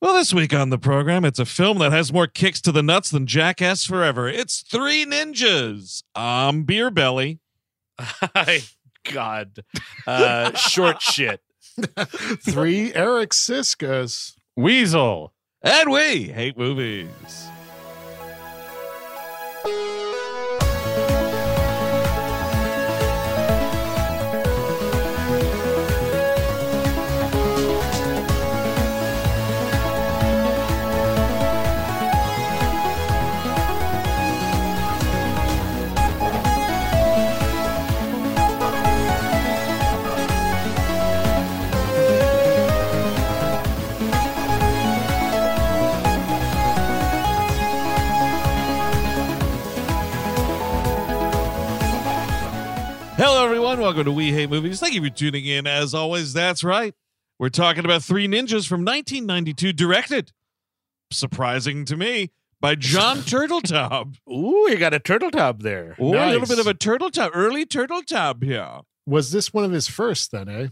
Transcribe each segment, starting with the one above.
Well, this week on the program, it's a film that has more kicks to the nuts than Jackass Forever. It's Three Ninjas. I'm Beer Belly. My God. Uh, short shit. Three Eric Szyszkas. Weasel. And we hate movies. Everyone. Welcome to We Hate Movies. Thank you for tuning in. As always, that's right. We're talking about Three Ninjas from 1992, directed, surprising to me, by Jon Turteltaub. Ooh, you got a turtle top there. Oh, a little bit of a turtle tub, early turtle tub here. Was this one of his first then, eh?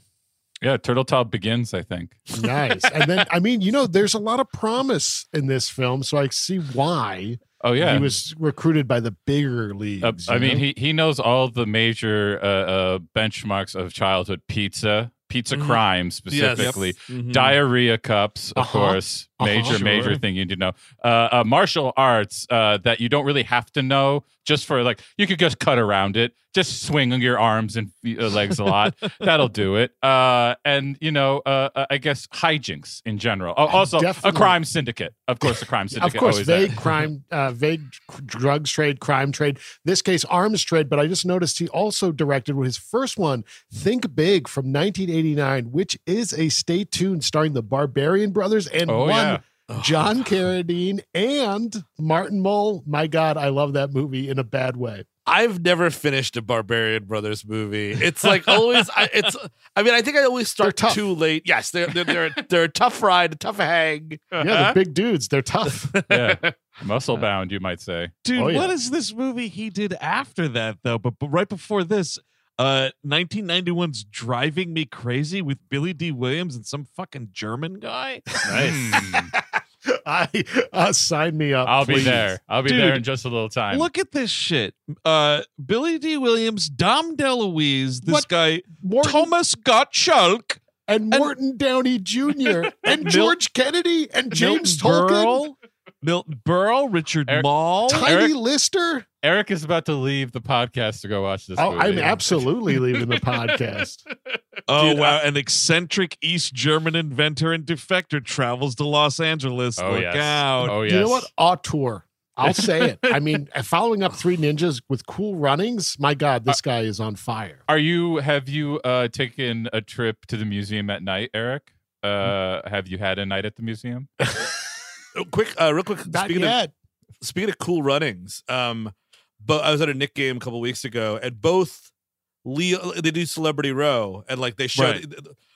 Yeah, Turtle Top begins, I think. Nice. and then, I mean, you know, there's a lot of promise in this film, so I see why Oh yeah. he was recruited by the bigger leagues. Uh, I you mean, know? he he knows all the major uh, uh, benchmarks of childhood pizza, pizza Mhm. crime specifically, Mhm. diarrhea cups, of Uh-huh. course, major Uh-huh. major Sure. thing you need to know. Uh, uh, martial arts uh, that you don't really have to know, just for like you could just cut around it, just swing your arms and uh, legs a lot. That'll do it. Uh, and you know, uh, uh, I guess hijinks in general. Oh, also, a crime syndicate, of course, a crime syndicate. of course, vague crime, uh, vague drugs trade, crime trade. This case, arms trade. But I just noticed he also directed his first one, Think Big, from 1989, which is a stay tuned starring the Barbarian Brothers and Oh, one yeah. John Carradine and Martin Mull. My God, I love that movie in a bad way. I've never finished a Barbarian Brothers movie. It's like always. I, it's. I mean, I think I always start too late. Yes, they're they're they're, they're a tough ride, a tough hang. Yeah, they're uh-huh. big dudes. They're tough. yeah, muscle bound, you might say. Oh, Dude, Oh, yeah. what is this movie he did after that, though? But, but right before this, uh, 1991's Driving Me Crazy with Billy Dee Williams and some fucking German guy. Hmm. I uh, sign me up. I'll be there. I'll be Dude, there in just a little time. Look at this shit. Uh, Billy Dee Williams, Dom DeLuise, this What? guy, Morton, Thomas Gottschalk, and Morton Downey Jr. and Mil- George Kennedy and James Milton Tolkien, Berle, Milton Berle, Richard Eric- Moll. Tiny Eric- Lister. Eric is about to leave the podcast to go watch this. Oh, movie. I'm absolutely leaving the podcast. Oh Dude, wow! An eccentric East German inventor and defector travels to Los Angeles. Oh Look yes. out! Oh yes. You know what? Auteur. I'll say it. I mean, following up Three Ninjas with cool runnings, my God, this guy is on fire. Are you? Have you uh, taken a trip to the museum at night, Eric? Uh, have you had a night at the museum? Oh, quick, uh, real quick. Not speaking yet. of speaking of cool runnings, um, but I was at a Nick game a couple weeks ago, and both Leo they do Celebrity Row, and like they show Right.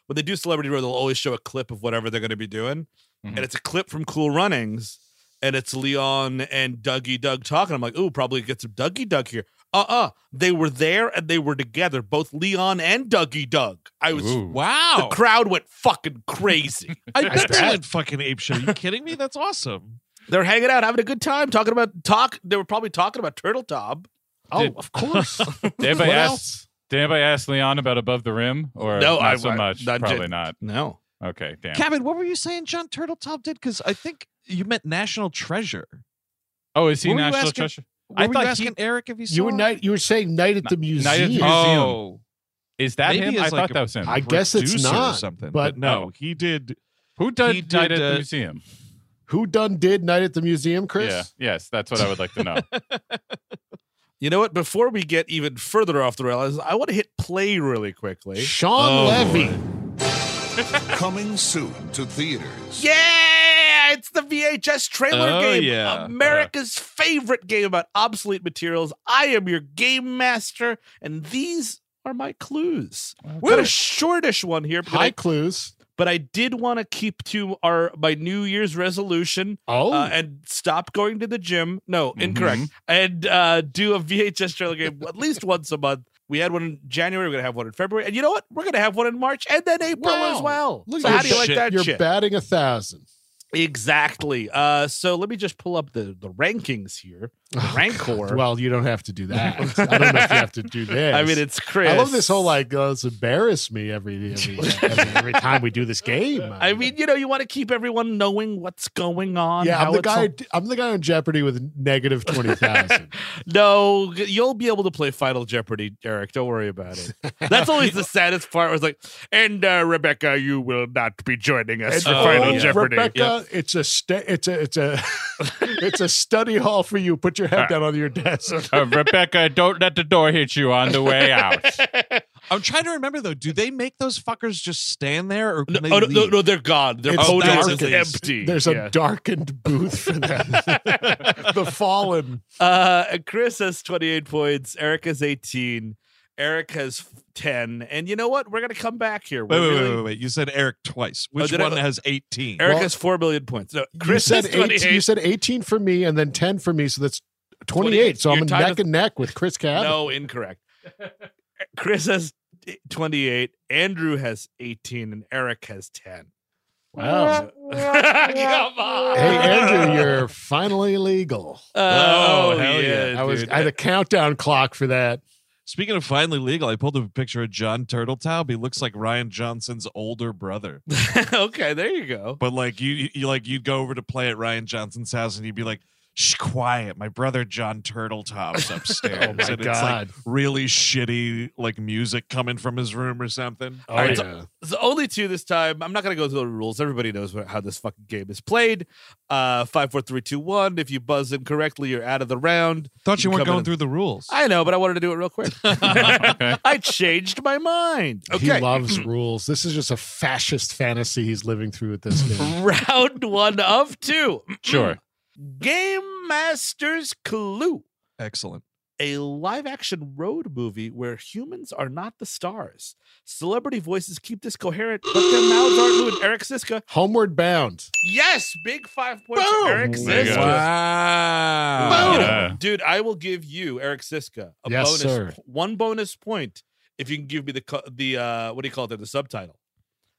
when they do Celebrity Row, they'll always show a clip of whatever they're going to be doing, Mhm. and it's a clip from Cool Runnings, and it's Leon and Dougie Doug talking. I'm like, ooh, probably get some Dougie Doug here. Uh uh they were there and they were together, both Leon and Dougie Doug. I was. Ooh. Wow! The crowd went fucking crazy. I bet they bet. went fucking ape shit. Are you kidding me? That's awesome. They're hanging out, having a good time, talking about talk. They were probably talking about Turtle Top. Oh, Did- of course. Did anybody ask? else? Did anybody ask Leon about above the rim, or No, not I- so I- much? not Probably did- not. No. Okay, damn. Kevin, what were you saying? John Turtletop did because I think you meant National Treasure. oh, is he What national treasure? What I were thought you he- asking Eric if he saw You were night. You were saying night at the museum. Night at the museum. Oh, Is that Maybe him? I like thought a- that was him. I guess it's producer or not, something. but- But, no, he did. Who done did, night did, at the museum? Who done did night at the museum, Chris? Yeah. Yes, that's what I would like to know. You know what? Before we get even further off the rails, I want to hit play really quickly. Sean Oh, Levy. Coming soon to theaters. Yeah, it's the VHS trailer Oh, game. yeah. America's favorite game about obsolete materials. I am your game master, and these are my clues. We got a shortish one here, but High I, clues. but I did want to keep to our my New Year's resolution Oh, uh, and stop going to the gym. No, incorrect. And uh, do a VHS trailer game at least once a month. We had one in January. We're gonna have one in February, and you know what? We're gonna have one in March and then April Wow. as well. Look so at how do you your like that you're shit? batting a thousand. Exactly. Uh, so let me just pull up the the rankings here. Oh, Rancor. God. Well, you don't have to do that. I don't know if you have to do this. I mean, it's Chris. I love this whole like, uh, let's embarrass me every every, every every time we do this game. I mean, you know, you want to keep everyone knowing what's going on. yeah, how I'm the guy. all- I'm the guy on Jeopardy with negative twenty thousand. No, you'll be able to play Final Jeopardy, Eric. Don't worry about it. That's always the saddest part. It's like, and uh, Rebecca, you will not be joining us for Oh, Final yeah. Jeopardy. Rebecca, it's a sta- it's a it's a it's a study hall for you. Put your head down on your desk. Uh, Rebecca, don't let the door hit you on the way out. I'm trying to remember though. Do they make those fuckers just stand there, or No, they oh, no, leave? no, no, they're gone. Their It's podium is dark. empty. There's a Yeah. darkened booth for them. the fallen. Uh, Chris has 28 points. Eric has 18. Eric has 10. And you know what? We're going to come back here. Wait, We're wait, wait, really- wait, wait. You said Eric twice. Which did I- one has 18? Eric Well, has 4 million points. No, You Chris said has 28. 18, you said 18 for me and then 10 for me, so that's 28. So I'm You're a tied neck with- and neck with Chris Cabin. no, incorrect. Chris has 28. Andrew has 18. And Eric has 10. Wow. come on. Hey Andrew, you're finally legal. Oh, Oh, hell yeah. I was dude. I had a countdown clock for that. Speaking of finally legal, I pulled up a picture of Jon Turteltaub. He looks like Rian Johnson's older brother. okay, there you go. But like you, you like you'd go over to play at Rian Johnson's house, and you'd be like, "Shh, quiet! My brother Jon Turteltaub's upstairs." Oh my and it's like really shitty like music coming from his room or something. Oh right, yeah. So only two this time. I'm not going to go through the rules. Everybody knows what, how this fucking game is played. Uh, five, four, three, two, one. If you buzz incorrectly, you're out of the round. Thought you You weren't going in- through the rules. I know, but I wanted to do it real quick. Okay. I changed my mind. He loves rules. This is just a fascist fantasy he's living through at this game. Round one of two. Sure. Game Master's Clue. Excellent. A live action road movie where humans are not the stars. Celebrity voices keep this coherent, but their mouths aren't moving. Eric Szyszka. Homeward Bound. Yes, big five points. Boom. for Eric Szyszka. go. Wow. You know, Yeah. dude, I will give you Eric Szyszka a Yes, bonus, sir. one bonus point if you can give me the the uh, what do you call it? there, The subtitle.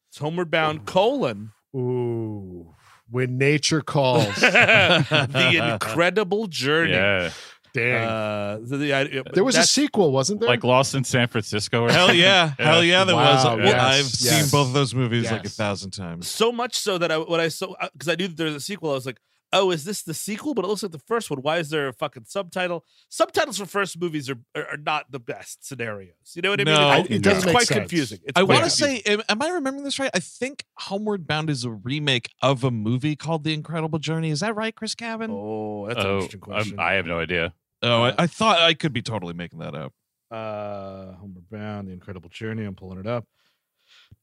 It's Homeward Bound colon Ooh. When nature calls. the incredible journey. Yeah. Dang. Uh, so the, I- there was a sequel, wasn't there? Like Lost in San Francisco. Or Hell yeah. Yeah. Hell yeah, there was. Wow, Well, yes, I've yes. seen both of those movies like a thousand times. so much so that I when I saw because I knew that there was a sequel, I was like, oh, is this the sequel? But it looks like the first one. Why is there a fucking subtitle? Subtitles for first movies are are, are not the best scenarios. You know what I mean? No. It's- it doesn't make quite sense. confusing. It's I want to say, am, am I remembering this right? I think Homeward Bound is a remake of a movie called The Incredible Journey. Is that right, Chris Cabin? Oh, that's an Oh, interesting question. um, I have no idea. Oh, I, I thought I could be totally making that up. uh Homeward Bound, The Incredible Journey. I'm pulling it up.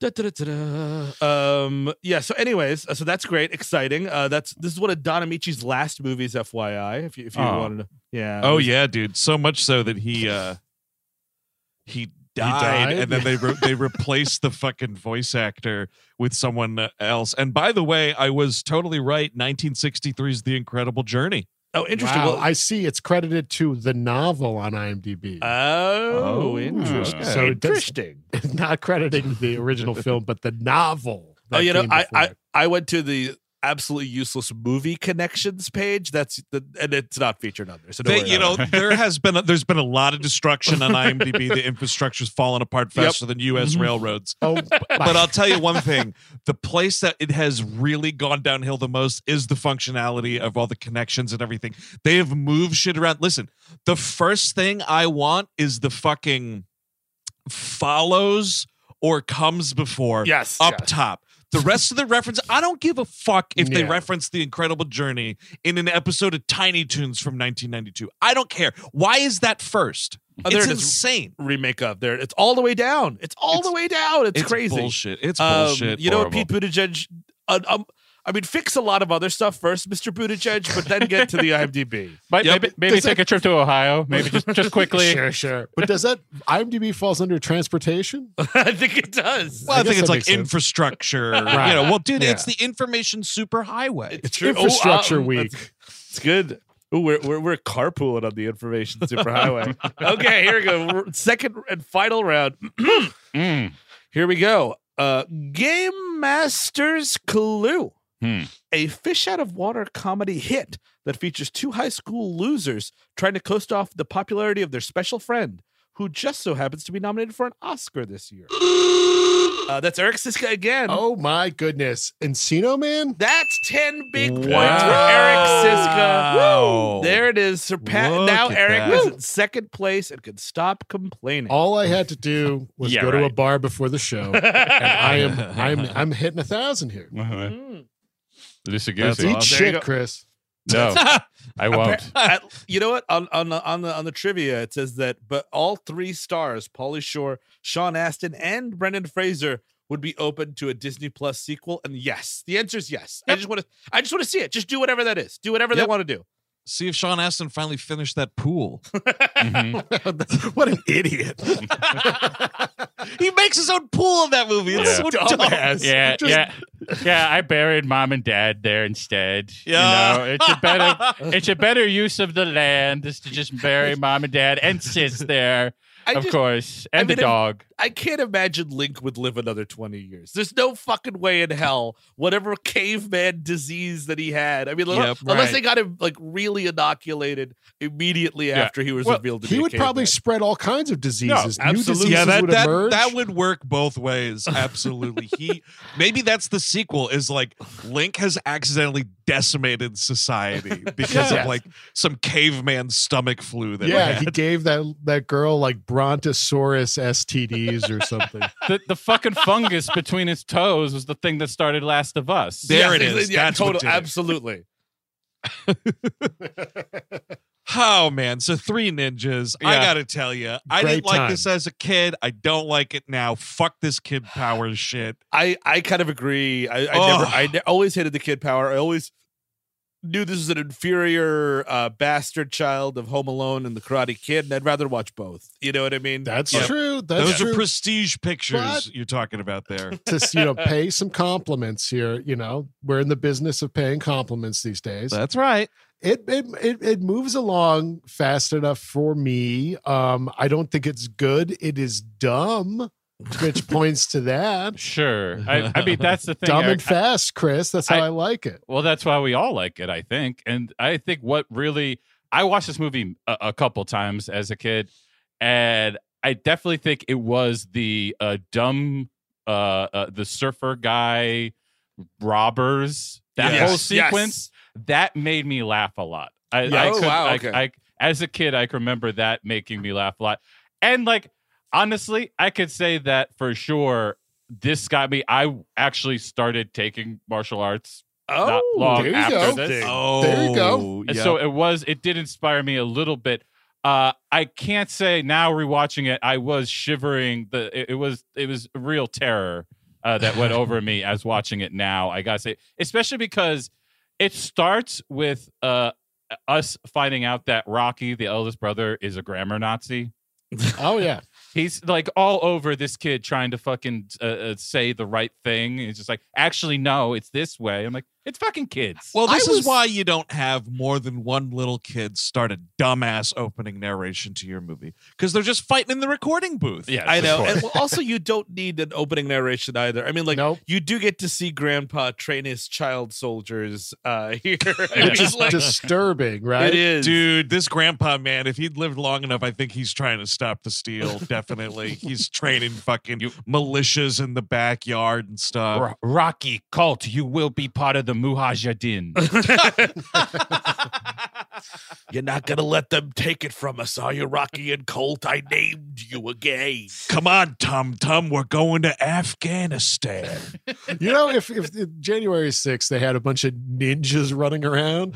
Da, da, da. Um yeah, so anyways, uh, so that's great, exciting. Uh that's this is one of Don Ameche's last movies, FYI. If you if you Oh. wanted to yeah. Oh yeah, dude. So much so that he uh he died, died? and then they re- they replaced the fucking voice actor with someone else. And by the way, I was totally right. 1963 is The Incredible Journey. Oh, interesting. Wow, Well, I see it's credited to the novel on IMDb. oh, Oh, interesting. so it does- interesting. Not crediting the original film, but the novel. Oh, you know, I, I. I went to the absolutely useless movie connections page. That's the and it's not featured on there. So They, you know, it. there has been a, there's been a lot of destruction on IMDb. the infrastructure's fallen apart Yep. faster than U.S. Mhm. railroads. Oh, But I'll tell you one thing: the place that it has really gone downhill the most is the functionality of all the connections and everything. They have moved shit around. Listen, the first thing I want is the fucking follows or comes before yes, up yes. top. The rest of the reference, I don't give a fuck if they reference the Incredible Journey in an episode of Tiny Toons from 1992. I don't care. Why is that first? Oh, it's it insane. remake of there. It's all the way down. It's all the way down. It's, It's crazy. bullshit. It's Um, bullshit. You know what, Pete Buttigieg? Uh, um, I mean, fix a lot of other stuff first, Mr. Buttigieg, but then get to the IMDb. Might, Yep. Maybe, maybe Does take a trip to Ohio. Maybe just, just quickly. Sure, sure. But does that IMDb falls under transportation? I think it does. Well, I, I think it's like sense. infrastructure. Right. You know, well, dude, Yeah. it's the information superhighway. It's It's infrastructure week. It's good. Ooh, we're, we're we're carpooling on the information superhighway. okay, here we go. Second and final round. Mm. Here we go. Uh, Game Master's Clue. Hmm. A fish out of water comedy hit that features two high school losers trying to coast off the popularity of their special friend, who just so happens to be nominated for an Oscar this year. Uh, that's Eric Szyszka again. Oh my goodness. Encino Man? That's 10 big points for Eric Szyszka. Wow. There it is. Surpa- now Eric that. is in second place and can stop complaining. All I had to do was Yeah, go to a bar before the show. and I am I'm I'm hitting a thousand here. Uh-huh. Mm. Loosey That's goosey. Eat awesome. You shit. Chris. No, I won't. At- you know what? On on the on the on the trivia, it says that but all three stars, Pauly Shore, Sean Astin, and Brendan Fraser, would be open to a Disney Plus sequel. And yes, the answer is yes. I just want to I just want to see it. Just do whatever that is. Do whatever they want to do. See if Sean Astin finally finished that pool. Mhm. what an idiot. he makes his own pool in that movie. It's Yeah. so dumb. Yeah, Just- yeah, yeah. I buried mom and dad there instead. Yeah. you know, it's a better, it's a better use of the land is to just bury mom and dad and sis there, I of just course, and mean, the if- dog. I can't imagine Link would live another 20 years. There's no fucking way in hell, whatever caveman disease that he had. I mean, Yep, unless right. they got him like really inoculated immediately Yeah. after he was Well, revealed to be He would probably spread all kinds of diseases. New absolutely. diseases yeah, that would that, emerge. that would work both ways. Absolutely. he maybe that's the sequel is like Link has accidentally decimated society because Yeah. of like some caveman stomach flu that yeah, he he gave that that girl like Brontosaurus STDs or something. The, the fucking fungus between his toes was the thing that started Last of Us. There it Yes, is. Yeah, That's what total, did it. absolutely. Oh man, so three ninjas. I gotta tell you, I Great didn't like time. this as a kid. I don't like it now. Fuck this kid power shit. I I kind of agree. I, I never I ne- always hated the kid power. I always knew this was an inferior uh, bastard child of Home Alone and the Karate Kid, and I'd rather watch both. You know what I mean? That's Yep. true. That's Those true. are prestige pictures But- you're talking about there. to you know pay some compliments here. You know, we're in the business of paying compliments these days. That's right. it, it it it moves along fast enough for me. Um, I don't think it's good. It is dumb, which points to that. Sure. I, I mean, that's the thing. Dumb Eric. and fast, Chris. That's how I, I- like it. Well, that's why we all like it, I think. And I think what really, I watched this movie a, a couple times as a kid, and I definitely think it was the uh, dumb, uh, uh, the surfer guy robbers. That Yes, whole yes. sequence that made me laugh a lot. I, Yeah. I Oh, could, wow, I- okay. I, as a kid, I can remember that making me laugh a lot. And like, honestly, I could say that for sure. This got me. I actually started taking martial arts not Oh, long there you after go. this. Oh, There you go. And. So it was. It did inspire me a little bit. Uh, I can't say now rewatching it, I was shivering. The it, it was it was real terror uh, that went over me as watching it now. I gotta say, especially because it starts with uh, us finding out that Rocky, the eldest brother, is a grammar Nazi. Oh yeah, He's like all over this kid trying to fucking uh, uh, say the right thing. He's just like, actually, no, it's this way. I'm like, it's fucking kids. Well, this I is why you don't have more than one little kid start a dumbass opening narration to your movie because they're just fighting in the recording booth. Yeah, I know. And well, also, you don't need an opening narration either. I mean, like, Nope. you do get to see Grandpa train his child soldiers uh, here. I Yeah. mean, which is like, disturbing, right? It is. Dude, this grandpa man, if he'd lived long enough, I think he's trying to stop the steal. Definitely. he's training fucking you, militias in the backyard and stuff. Ro- Rocky cult, you will be part of the Mujahideen. You're not gonna let them take it from us, are you, Rocky and Colt? I named you again. Come on, Tum Tum, we're going to Afghanistan. You know, if if if January 6th they had a bunch of ninjas running around,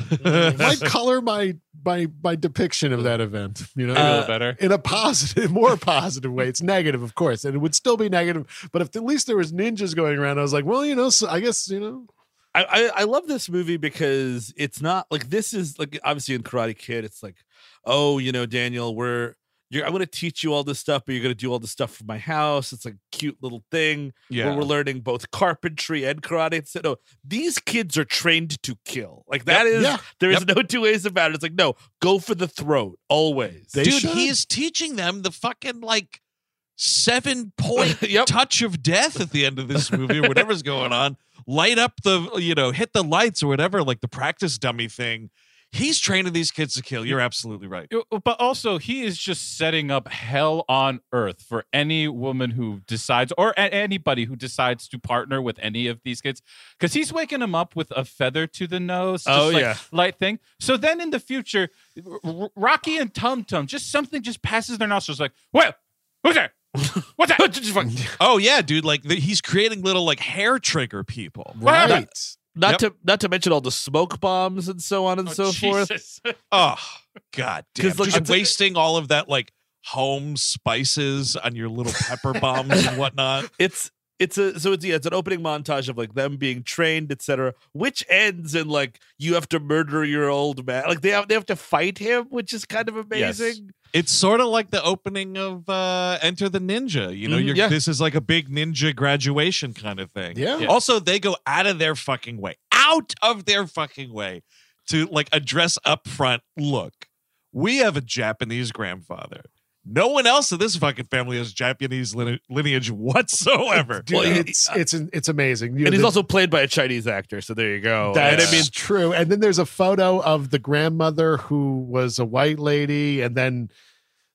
might color my my my depiction of that event. You know, Uh, better. in a positive, more positive way. It's negative, of course, and it would still be negative. But if at least there was ninjas going around, I was like, well, you know, so I guess you know, I, I I love this movie because it's not like this is like obviously in Karate Kid, it's like, oh, you know, Daniel, we're you're, I'm going to teach you all this stuff, but you're going to do all this stuff for my house. It's a cute little thing where Yeah. we're learning both carpentry and karate. It's, no, these kids are trained to kill. Like that is yeah. there is no two ways about it. It's like no, go for the throat always. They Dude, should. he's teaching them the fucking like seven point Yep. touch of death at the end of this movie or whatever's going on. Light up the, you know, hit the lights or whatever, like the practice dummy thing. He's training these kids to kill. You're absolutely right. But also, he is just setting up hell on earth for any woman who decides, or anybody who decides to partner with any of these kids, because he's waking them up with a feather to the nose. Just Oh, like yeah. light thing. So then in the future, Rocky and Tum Tum, just something just passes their nostrils, like, well, who's that? What's that? Oh yeah, dude. Like the, he's creating little like hair trigger people. Right. not Yep. to not to mention all the smoke bombs and so on and Oh, so forth. Oh god damn. 'Cause, like, Just it's wasting all of that like home spices on your little pepper bombs and whatnot. It's it's a so it's yeah it's an opening montage of like them being trained etc which ends in like you have to murder your old man like they have they have to fight him which is kind of Yes. Amazing It's sort of like the opening of uh Enter the Ninja. You know, Mhm, you're yeah. this is like a big ninja graduation kind of thing. Yeah. Yeah. Also, they go out of their fucking way, out of their fucking way to like address up front. Look, we have a Japanese grandfather. No one else in this fucking family has Japanese lineage whatsoever. Dude, Well, it's it's it's amazing. You and know, he's the- also played by a Chinese actor so there you go That's and I mean true. And then there's a photo of the grandmother who was a white lady, and then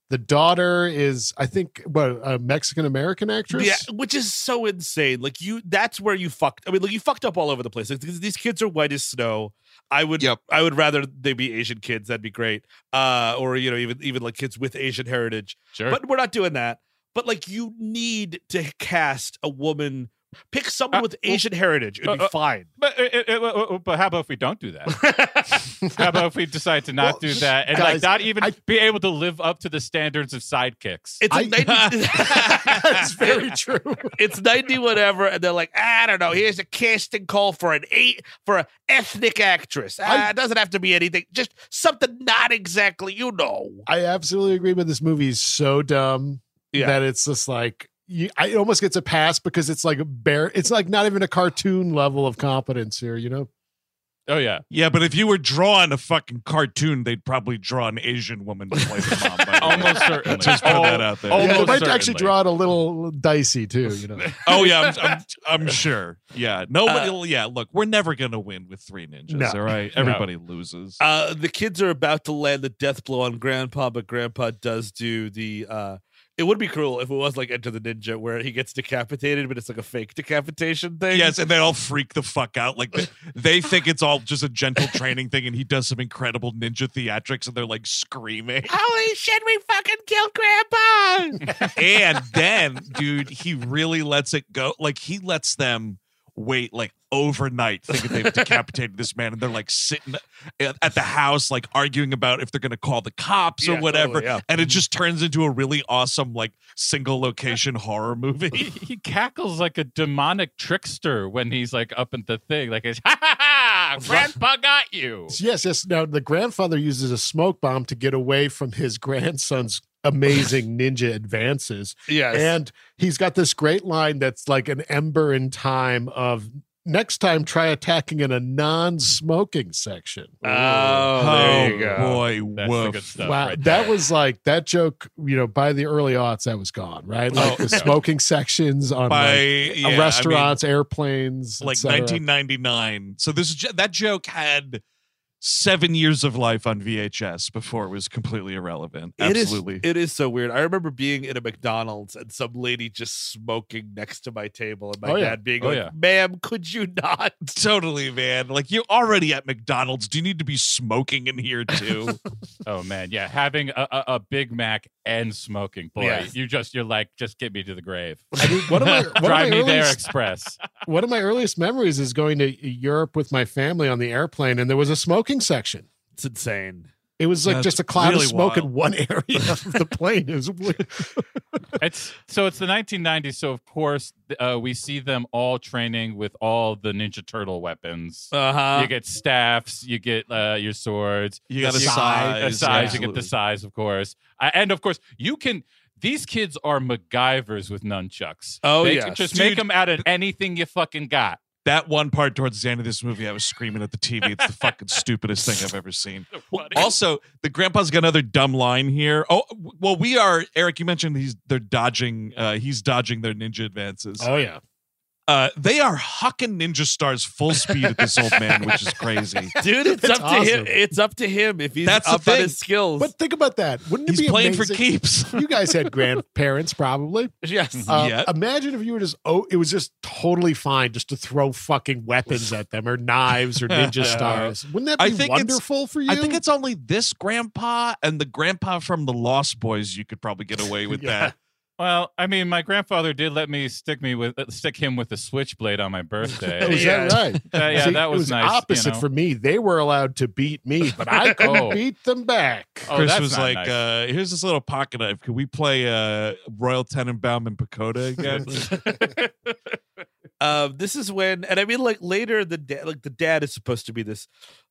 the daughter is, I think, what a Mexican American actress. yeah which is so insane like you that's where you fucked I mean like you fucked up all over the place like these these kids are white as snow I would Yep. I would rather they be Asian kids that'd be great uh or you know even even like kids with Asian heritage Sure. But we're not doing that. But like you need to cast a woman. Pick someone Uh, with well, Asian heritage. It'd be uh, uh, fine. but, uh, uh, uh, uh, but how about if we don't do that? How about if we decide to not Well, do that and like not even I- be able to live up to the standards of sidekicks? it's a I- 90, That's very true. it's 90 whatever and they're like i don't know here's a casting call for an eight for an ethnic actress Ah, I- it doesn't have to be anything just something not exactly you know I absolutely agree. But this movie is so dumb Yeah. that it's just like. You, I, it almost gets a pass because it's like a bare. It's like not even a cartoon level of competence here. You know, oh yeah. Yeah, but if you were drawing a fucking cartoon, they'd probably draw an Asian woman to play the mom. by way. Almost certainly. Just put Al- that out there. almost yeah, they might actually draw it a little dicey too. You know, Oh yeah, I'm, I'm, I'm sure. Yeah, nobody. will yeah, look, we're never gonna win with three ninjas. No. All right, everybody loses. uh the kids are about to land the death blow on grandpa but grandpa does do the uh it would be cruel if it was like Enter the Ninja, where he gets decapitated, but it's like a fake decapitation thing. Yes, and they all freak the fuck out. Like they, they think it's all just a gentle training thing, and he does some incredible ninja theatrics, and they're like screaming. Holy shit, we fucking killed Grandpa! and then, dude, he really lets it go. Like he lets them wait like overnight, thinking they've decapitated this man, and they're like sitting at at the house, like arguing about if they're gonna call the cops or whatever. totally, yeah. And it just turns into a really awesome, like single location horror He, movie. he cackles like a demonic trickster when he's like up at the thing, like it's ha ha ha! Grandpa got you. Yes, yes. Now the grandfather uses a smoke bomb to get away from his grandson's amazing ninja advances. yes. And he's got this great line that's like an ember in time of next time try attacking in a non-smoking section. oh, there you go. boy, That's the woof. good stuff. wow, right that was like that joke, you know, by the early aughts, that was gone, right? Like Oh, the yeah. smoking sections on By like, yeah, I uh, mean, restaurants, airplanes, like 1999. So this jo- that joke had seven years of life on VHS before it was completely irrelevant. It is- Absolutely. it is so weird. I remember being in a McDonald's and some lady just smoking next to my table, and my Oh, yeah. dad being Oh, like, yeah. "Ma'am, could you not?" totally, man. Like you're already at McDonald's. Do you need to be smoking in here too? Oh man, yeah, having a, a, a Big Mac and smoking, boy, Yes. you just you're like, just get me to the grave, I mean, one of my, one of drive my me there express. one of my earliest memories is going to Europe with my family on the airplane, and there was a smoking section. It's insane. It was like That's just a cloud really of smoke wild. in one area of the plane. It was weird. It's so it's the 1990s, so of course uh, we see them all training with all the Ninja Turtle weapons. Uh huh. you get staffs, you get uh, your swords, You got a size, a size, you get the size, of course, uh, and of course you can. These kids are MacGyvers with nunchucks. Oh, they yes. can just Dude. make them out of anything you fucking got. That one part towards the end of this movie, I was screaming at the TV. It's the fucking stupidest thing I've ever seen. Also, the grandpa's got another dumb line here. Oh, well, we are Eric. You mentioned he's they're dodging. Uh, he's dodging their ninja advances. Oh yeah. Uh, they are hucking ninja stars full speed at this old man, which is crazy. Dude, it's That's up to him. It's up to him if he's That's up on his skills. But think about that. Wouldn't it be playing for keeps. You guys had grandparents, probably. yes. Uh, Yeah. Imagine if you were just oh, it was just totally fine just to throw fucking weapons at them or knives or ninja stars. Wouldn't that I be think wonderful for you? I think it's only this grandpa and the grandpa from the Lost Boys. You could probably get away with Yeah. that. Well, I mean, my grandfather did let me stick me with uh, stick him with a switchblade on my Oh, birthday. is Yeah. that right? Uh, yeah, See, that it was, was nice. you opposite know. for me. They were allowed to beat me, but I couldn't Oh. beat them back. Oh, Chris was like, nice. uh, "Here's this little pocket knife. Could we play uh, Royal Tenenbaum and Pagoda again?" um, this is when, and I mean, like later, the dad, like the dad is supposed to be this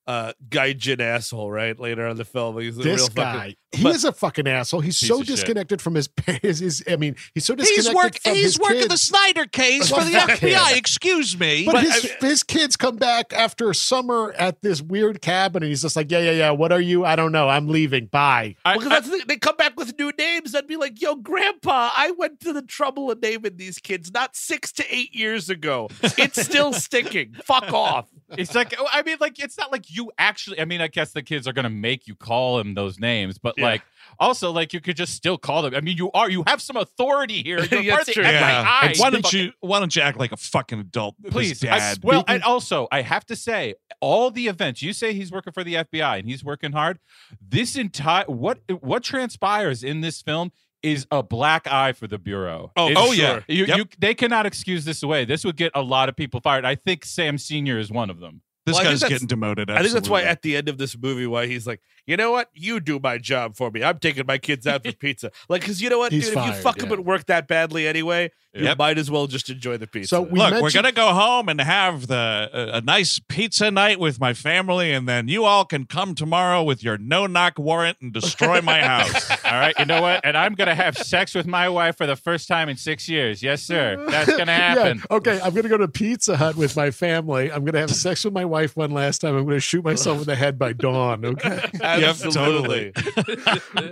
uh gaijin asshole, right? Later on the film, he's a This real guy, fucking. he is a fucking asshole. He's so of shit. disconnected from his parents. His, I mean, he's so he's disconnected work, from he's his working the. Snyder case for the Well, fuck him. FBI. Excuse me. But, But, his, his kids come back after summer at this weird cabin, and he's just like, "Yeah, yeah, yeah. What are you? I don't know. I'm leaving. Bye." I- Well, 'cause that's the. They come back with new names. I'd be like, "Yo, Grandpa, I went to the trouble of naming these kids not six to eight years ago. It's still sticking. Fuck off." it's like oh, I mean, like it's not like you actually. I mean, I guess the kids are gonna make you call them those names, but Yeah. like also like you could just still call them. I mean, you are you have some authority here. You're Yeah, part of true. the Yeah. FBI. And why don't you why don't you act like a fucking adult, with his please I- dad? well Speaking- and also i have to say all the events you say he's working for the fbi and he's working hard this entire what what transpires in this film is a black eye for the bureau Oh, It's- oh, yeah. you, Yep. you, they cannot excuse this away this would get a lot of people fired i think sam senior is one of them this Well, I think guy's that's- getting demoted. I think that's why at the end of this movie, why he's like, you know what, you do my job for me. I'm taking my kids out for pizza. Like, because you know what, He's dude, if you fired, fuck up yeah. and work that badly anyway, you Yep. might as well just enjoy the pizza. So we Look, we're gonna go home and have the a, a nice pizza night with my family, and then you all can come tomorrow with your no knock warrant and destroy my house. all right you know what and i'm gonna have sex with my wife for the first time in six years yes sir that's gonna happen Yeah, okay, I'm gonna go to Pizza Hut with my family. I'm gonna have sex with my wife one last time. I'm gonna shoot myself in the head by dawn. Okay. Absolutely.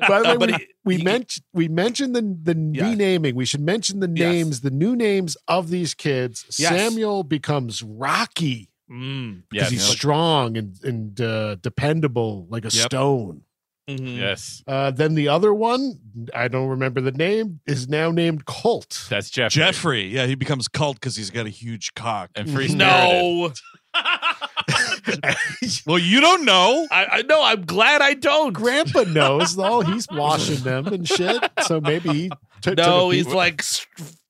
By the way, Uh, but we, he- we he- mentioned we mentioned the the Yeah. renaming. We should mention the Yes. names, the new names of these kids. Yes. Samuel becomes Rocky Mm. because Yeah, he's no. strong and and uh, dependable like a Yep. stone. Mhm. yes Uh, then the other one, I don't remember the name, is now named Colt. that's jeffrey Jeffrey, yeah, he becomes cult because he's got a huge cock. and free No, Well, you don't know. I, I know. I'm glad I don't. Grandpa knows though; he's washing them and shit. So maybe he took. no, took he's like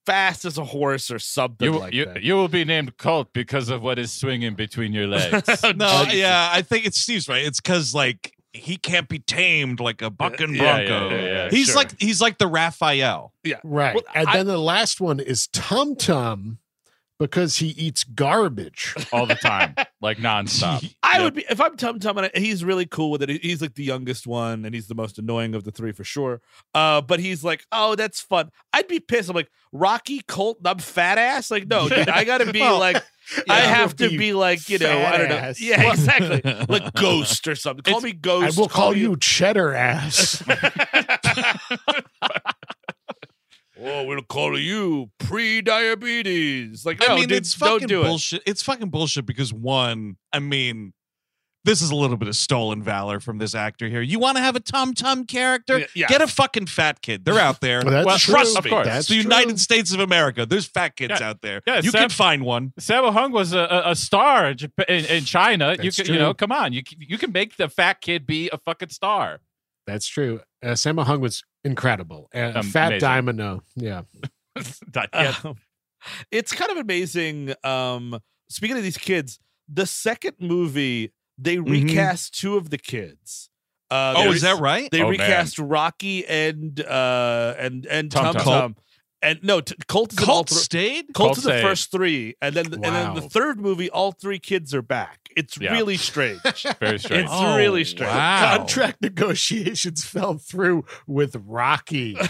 fast as a horse or something you, like you, that. you will be named Colt because of what is swinging between your legs. No, yeah, I think it's Steve's right. It's because like he can't be tamed like a bucking Yeah, yeah, bronco. yeah, yeah, he's sure. like he's like the Raphael. Yeah, right. Well, and I- then the last one is Tum Tum because he eats garbage. all the time, like nonstop. I Yep. would be if I'm Tum Tum, and he's really cool with it. He's like the youngest one, and he's the most annoying of the three for sure. Uh, but he's like, oh, that's fun. I'd be pissed. I'm like Rocky Colt, I'm fat ass. Like, no, dude, I gotta be Well, like, I have to be be like, you know, I don't know, ass. yeah, exactly, like Ghost or something. Call It's- me Ghost. I will call you cheddar ass. We'll call you pre-diabetes. Like, I no, mean, dude, it's don't fucking do it. bullshit. It's fucking bullshit because one, I mean, this is a little bit of stolen valor from this actor here. You want to have a Tum Tum character? Yeah, yeah. Get a fucking fat kid. They're out there. Well, that's Well, true. trust Of me. course. That's It's the true. United States of America. There's fat kids Yeah. out there. Yeah, you Sam- can find one. Sammo Hung was a, a, a star in, in, in China. you That's can, you know, come on, you you can make the fat kid be a fucking star. That's true. Uh, Sammo Hung was incredible. Uh, Um, Fat amazing. Diamond, no. Yeah. That- yeah, Um, it's kind of amazing. Um, speaking of these kids, the second movie they Mhm. recast two of the kids. Uh, Oh, is that right? They Oh, man. recast Rocky and uh and and Tum Tum Tum. Tum, and no, t- Colt is Colt three. stayed. Colt Colt is the first three, and then and then the third movie, all three kids are back. It's Yeah. really strange. Very strange. It's Oh, really strange. wow. Contract negotiations fell through with Rocky.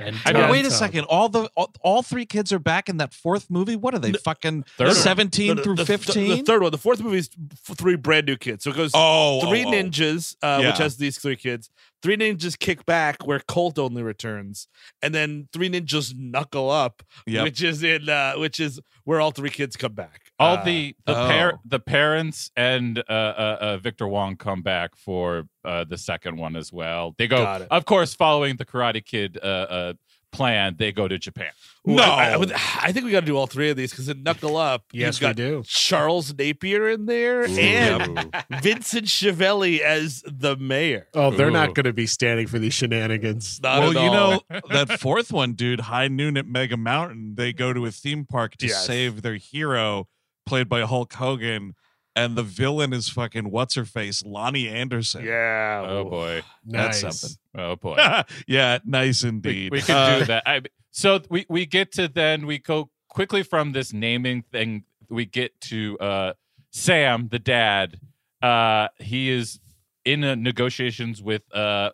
And I mean, wait a second. All the all, all three kids are back in that fourth movie. What are they fucking Third seventeen No, no, through fifteen? The third one, the fourth movie is f- three brand new kids. So it goes oh, three oh, oh. ninjas, uh, which has these three kids. Three ninjas kick back, where Colt only returns, and then three ninjas knuckle up, Yep. which is in uh, which is where all three kids come back. All Uh, the the oh. par- the parents and uh, uh, uh, Victor Wong come back for uh, the second one as well. They go, Got it. of course, following the Karate Kid uh, uh, plan. They go to Japan. No. I, I would- I think we got to do all three of these because in Knuckle Up, Yes, you've we got do. Charles Napier in there and Vincent Schiavelli as the mayor. Oh, they're Ooh. not going to be standing for these shenanigans. Not well, at you all. know that fourth one, dude. High noon at Mega Mountain. They go to a theme park to Yes. save their hero, played by Hulk Hogan, and the villain is fucking what's her face, Loni Anderson. yeah. Oh boy. That's something. Oh boy. yeah, nice indeed. we could Uh, do that. I, so we we get to then we go quickly from this naming thing. We get to uh, Sam, the dad. Uh, he is in uh, negotiations with uh,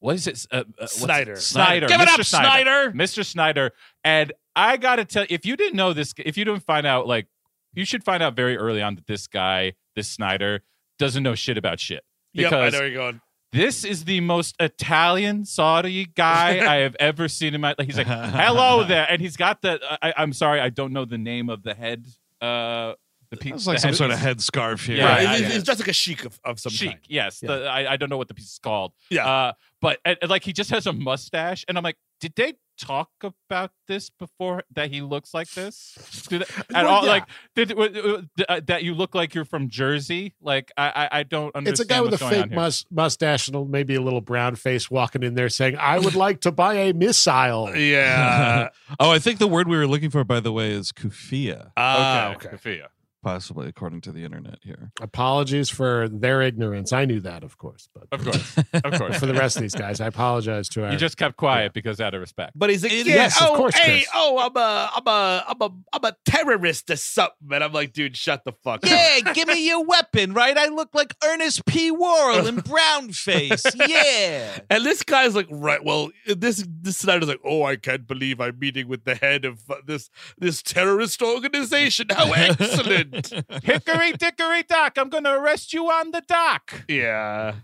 what is it? Uh, uh, what's- Snyder. Snyder. Give it Mr. up, Snyder. Mr. Snyder. And I gotta tell if you didn't know this, if you didn't find out, like you should find out very early on that this guy, this Snyder, doesn't know shit about shit. Yep, I know where you're going. this is the most Italian Saudi guy I have ever seen in my like he's like, hello there. And he's got the I, I'm sorry, I don't know the name of the head uh the piece. It's like some sort of headscarf here. Yeah, Right, yeah, it's, yeah. it's just like a chic of, of some chic. kind. Yes. Yeah. The, I, I don't know what the piece is called. Yeah. Uh but and, and, like he just has a mustache and I'm like, did they talk about this before that he looks like this? Did, at Well, all yeah. like did, uh, uh, that you look like you're from Jersey? Like I I, I don't understand It's a guy with a what's going on fake mus- mustache and maybe a little brown face walking in there saying, I would like to buy a missile. Yeah. oh, I think the word we were looking for, by the way, is kufia, Ah, okay. okay. Sophia. Possibly according to the internet here. Apologies for their ignorance. I knew that, of course. But Of course. Of course. for the rest of these guys, I apologize to our. You just kept quiet because out of respect. But he's like, It- yeah, yes, of oh, course, hey, Chris. oh, I'm a, I'm a, I'm a, I'm a terrorist or something. And I'm like, dude, shut the fuck up. Yeah, give me your weapon, right? I look like Ernest P. Worrell in brown face. Yeah. And this guy's like, right, well, this this Snyder's like, oh, I can't believe I'm meeting with the head of this this terrorist organization. How excellent! Hickory dickory dock, I'm going to arrest you on the dock. yeah,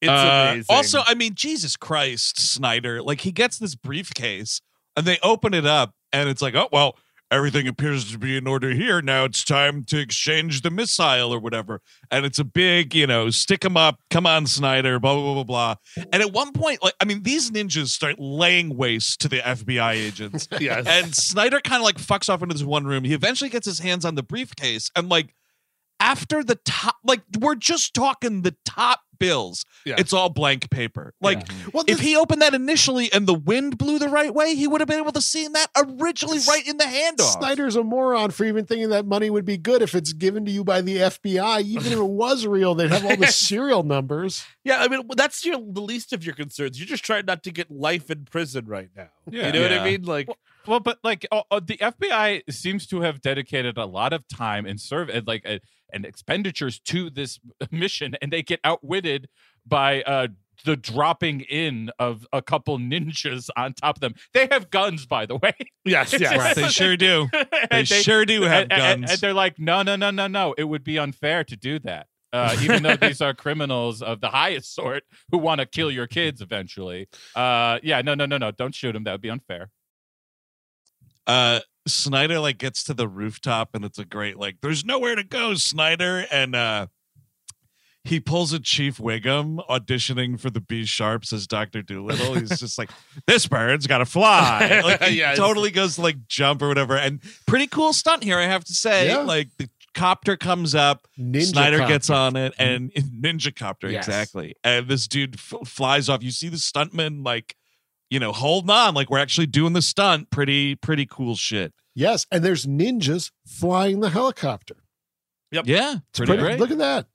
it's Uh, amazing. Also, I mean, Jesus Christ, Snyder. Like he gets this briefcase and they open it up and it's like, oh well, everything appears to be in order here. Now it's time to exchange the missile or whatever. And it's a big, you know, stick 'em up. Come on, Snyder. Blah blah blah blah blah. And at one point, like, I mean, these ninjas start laying waste to the FBI agents. yes. and Snyder kind of like fucks off into this one room. He eventually gets his hands on the briefcase, and like after the top, like we're just talking the top bills. Yeah. It's all blank paper. Like well, if he opened that initially and the wind blew the right way, he would have been able to see that originally right in the handoff. Snyder's a moron for even thinking that money would be good if it's given to you by the FBI. Even if it was real, they'd have all the serial numbers. yeah, I mean, that's your the least of your concerns. You're just trying not to get life in prison right now. Yeah. you know what I mean? Like, Well, but like uh, uh, the FBI seems to have dedicated a lot of time and serve and like uh, and expenditures to this mission, and they get outwitted by uh the dropping in of a couple ninjas on top of them. They have guns, by the way. yes, yes. They sure do. They, And sure do have and, and- guns. and they're like, no, no, no, no, no. It would be unfair to do that. Uh, even though these are criminals of the highest sort who want to kill your kids eventually. Uh, yeah, no, no, no, no. Don't shoot them. That would be unfair. uh Snyder like gets to the rooftop and it's a great like there's nowhere to go Snyder and uh he pulls a Chief Wiggum auditioning for the Be Sharps as Doctor Doolittle. He's just like, "This bird's got to fly." Like, he Yes. totally goes to like jump or whatever. And pretty cool stunt here, I have to say. Yeah. Like the copter comes up, Ninja Snyder copter. gets on it, mm-hmm. and Ninja Copter Yes. exactly. And this dude f- flies off. You see the stuntman like, you know, holding on, like we're actually doing the stunt. Pretty, pretty cool shit. Yes, and there's ninjas flying the helicopter. Yep. Yeah, It's pretty, pretty- great. Look at that.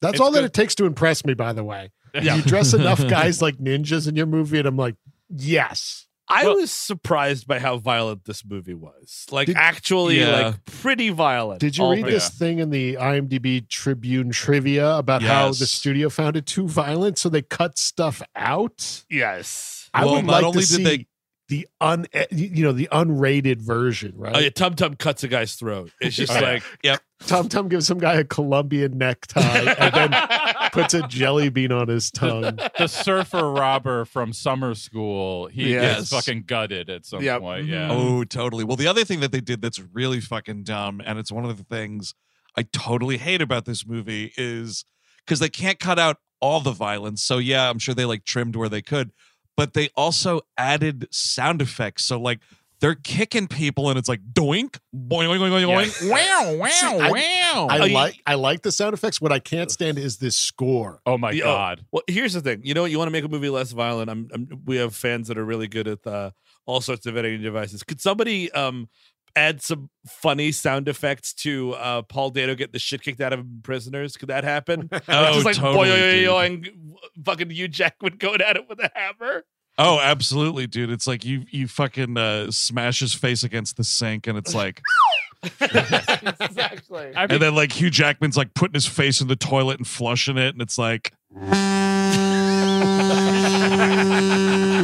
That's It's all that it takes to impress me, by the way. Yeah. You dress enough guys like ninjas in your movie, and I'm like, yes. I Well- was surprised by how violent this movie was. Like Did- actually, Yeah. like pretty violent. Did you all read through. this thing in the IMDb Tribune trivia about how the studio found it too violent, so they cut stuff out? Yes. I Well, would not like only to did see they- the un, eh, you know, the unrated version, right? Oh yeah, Tum Tum cuts a guy's throat. It's just yeah. like Tum Tum gives some guy a Colombian necktie and then puts a jelly bean on his tongue. the surfer robber from summer school. He Yes. gets fucking gutted at some Yep. point. Mhm. Yeah. Oh, totally. Well, the other thing that they did that's really fucking dumb, and it's one of the things I totally hate about this movie is because they can't cut out all the violence. So yeah, I'm sure they like trimmed where they could, but they also added sound effects. So like they're kicking people and it's like doink, boing, boing, boing, boing, boing. Wow, wow, See, wow. I you- like I like the sound effects. What I can't stand is this score. Oh my Yeah. god. Well, here's the thing. You know what? You want to make a movie less violent. I'm, I'm we have fans that are really good at uh, all sorts of editing devices. Could somebody um add some funny sound effects to uh Paul Dano get the shit kicked out of him in prisoners? Could that happen? Oh, just like totally, dude. boing, fucking Hugh Jackman going at it with a hammer. Oh, absolutely, dude. It's like you you fucking uh, smash his face against the sink, and it's like, exactly. I mean, and then like Hugh Jackman's like putting his face in the toilet and flushing it, and it's like,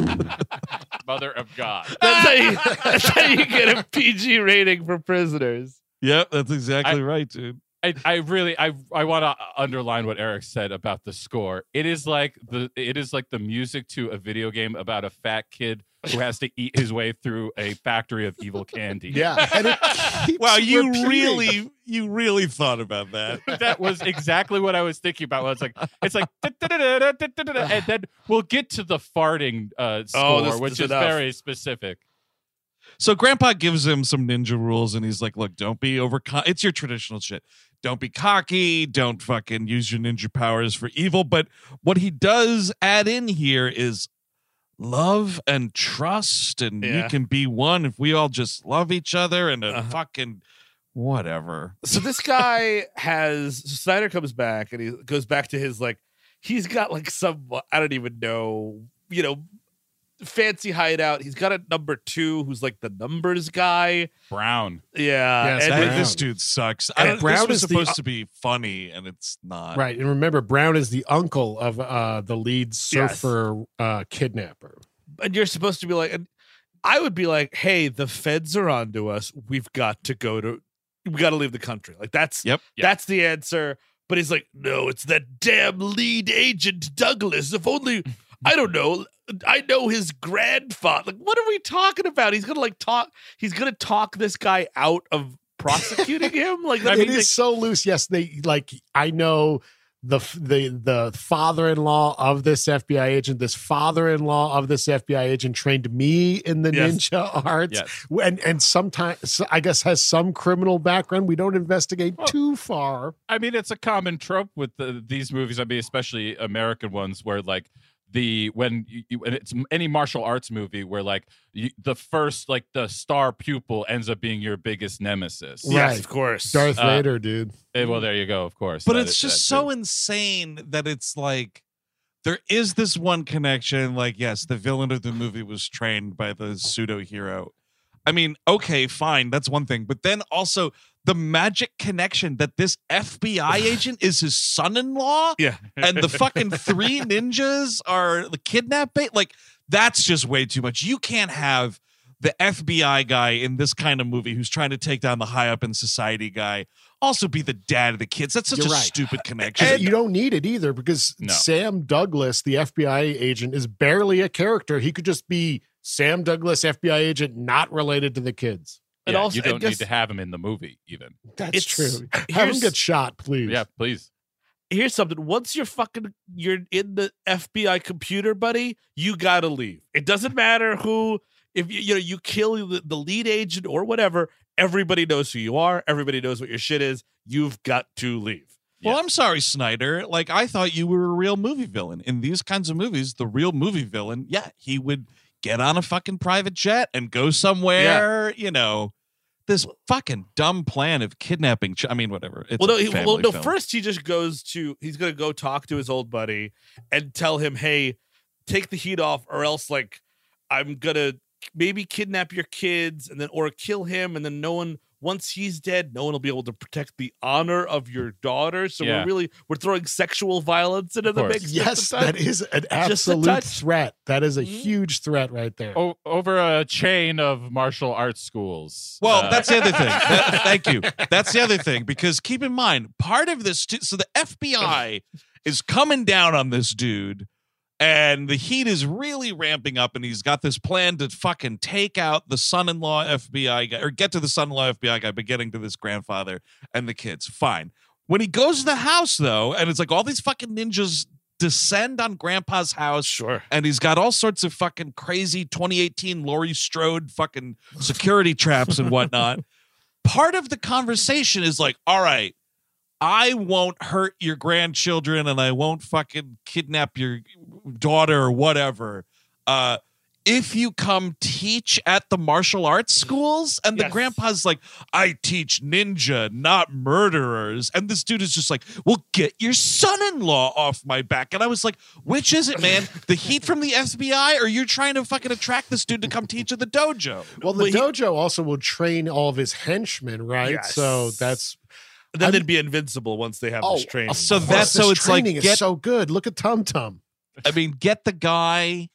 mother of God. That's how, you, that's how you get a PG rating for prisoners. yep, that's exactly right, dude. I, I really I I want to underline what Eric said about the score. It is like the it is like the music to a video game about a fat kid who has to eat his way through a factory of evil candy. Yeah, and it keeps Wow, you repeating. really, you really thought about that. that was exactly what I was thinking about. It's like it's like and then we'll get to the farting uh, score, Oh, this which is is enough. very specific. So Grandpa gives him some ninja rules, and he's like, "Look, don't be over. It's your traditional shit. Don't be cocky. Don't fucking use your ninja powers for evil." But what he does add in here is love and trust, and you can be one if we all just love each other and a Uh-huh. fucking whatever. So this guy has Snyder comes back and he goes back to his like he's got like some I don't even know, you know, fancy hideout. He's got a number two who's like the numbers guy. Brown. Yeah. Yes, and Brown. this dude sucks. I And don't, Brown this was is the- supposed to be funny, and it's not. Right, and remember, Brown is the uncle of uh, the lead Yes. surfer uh, kidnapper. and you're supposed to be like and I would be like, hey, the feds are onto us. We've got to go to we got to leave the country. Like that's Yep. Yeah. that's the answer. But he's like, no, it's that damn lead agent Douglas. If only I don't know. I know his grandfather. Like, what are we talking about? He's gonna like talk. He's gonna talk this guy out of prosecuting him. Like, I mean, it is so loose. Yes, they like. I know the the the father-in-law of this FBI agent. This father-in-law of this FBI agent trained me in the Yes. ninja arts, Yes. and and sometimes I guess has some criminal background. We don't investigate Well- too far. I mean, it's a common trope with the, these movies. I mean, especially American ones, where like the when you, you and it's any martial arts movie where like you, the first like the star pupil ends up being your biggest nemesis. yes, Right. of course. Darth Uh, Vader, dude. Eh, well, there you go. Of course, but That it's is- just that so too. insane that it's like there is this one connection like yes the villain of the movie was trained by the pseudo hero i mean okay fine that's one thing but then also the magic connection that this fbi agent is his son-in-law Yeah. and the fucking three ninjas are the kidnapping like that's just way too much you can't have the FBI guy in this kind of movie who's trying to take down the high up in society guy also be the dad of the kids. That's such You're a right. stupid connection. And you don't need it either because No. Sam Douglas, the FBI agent, is barely a character. He could just be Sam Douglas, FBI agent, not related to the kids. And Yeah, also, you don't guess- need to have him in the movie, even. That's It's- true. Have him get shot, please. Yeah, please. here's something. Once you're fucking you're in the FBI computer, buddy, you gotta leave. It doesn't matter who if you you know you kill the, the lead agent or whatever, everybody knows who you are, everybody knows what your shit is. You've got to leave. well, Yeah. I'm sorry, Snyder. Like I thought you were a real movie villain. In these kinds of movies, the real movie villain, yeah, he would get on a fucking private jet and go somewhere, you know. This fucking dumb plan of kidnapping. Ch- I mean, whatever. It's well, no, he, well, no. film. First, he just goes to he's gonna go talk to his old buddy and tell him, "Hey, take the heat off, or else like I'm gonna maybe kidnap your kids and then or kill him and then no one once he's dead no one will be able to protect the honor of your daughter so Yeah. we're really we're throwing sexual violence into the course. mix Yes, that is an absolute threat. That is a Mhm. huge threat right there. O- over a chain of martial arts schools. Well, Uh, that's the other thing. That- thank you. That's the other thing because keep in mind, part of this. Too, so the FBI is coming down on this dude, and the heat is really ramping up, and he's got this plan to fucking take out the son-in-law FBI guy, or get to the son-in-law FBI guy, but getting to this grandfather and the kids. Fine. When he goes to the house, though, and it's like all these fucking ninjas descend on Grandpa's house sure and he's got all sorts of fucking crazy 2018 Laurie Strode fucking security traps and whatnot. Part of the conversation is like, all right, I won't hurt your grandchildren and I won't fucking kidnap your daughter or whatever. Uh if you come teach at the martial arts schools and the Yes. grandpa's like i teach ninja not murderers and this dude is just like well get your son-in-law off my back and i was like which is it man the heat from the fbi or you're trying to fucking attract this dude to come teach at the dojo Well, the Well, he- dojo also will train all of his henchmen, right? Yes. So that's then I'm- they'd be invincible once they have Oh, this training so that's so this it's like is get so good. Look at Tum Tum. I mean, get the guy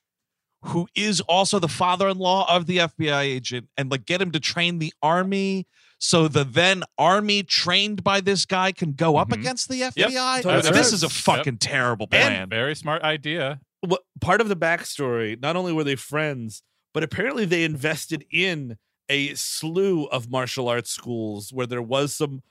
who is also the father-in-law of the FBI agent and like get him to train the army so the then army trained by this guy can go up Mhm. against the FBI. totally. This is a Yep. fucking terrible plan. very smart idea. what part of the backstory not only were they friends but apparently they invested in a slew of martial arts schools where there was some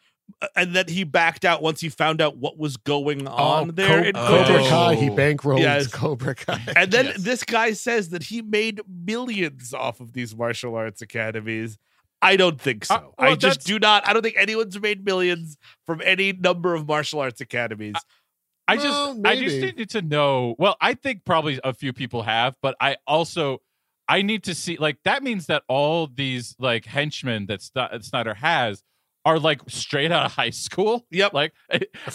and that he backed out once he found out what was going on Oh, there Co- in Oh. Cobra Kobe. Kai. He bankrolled Yes. Cobra Kai. and then Yes. this guy says that he made millions off of these martial arts academies I don't think so. Uh, well, I just do not. I don't think anyone's made millions from any number of martial arts academies. I just Well, I just maybe. need to know. Well, I think probably a few people have, but I also I need to see like that means that all these like henchmen that St- Snyder has are like straight out of high school. Yep. Like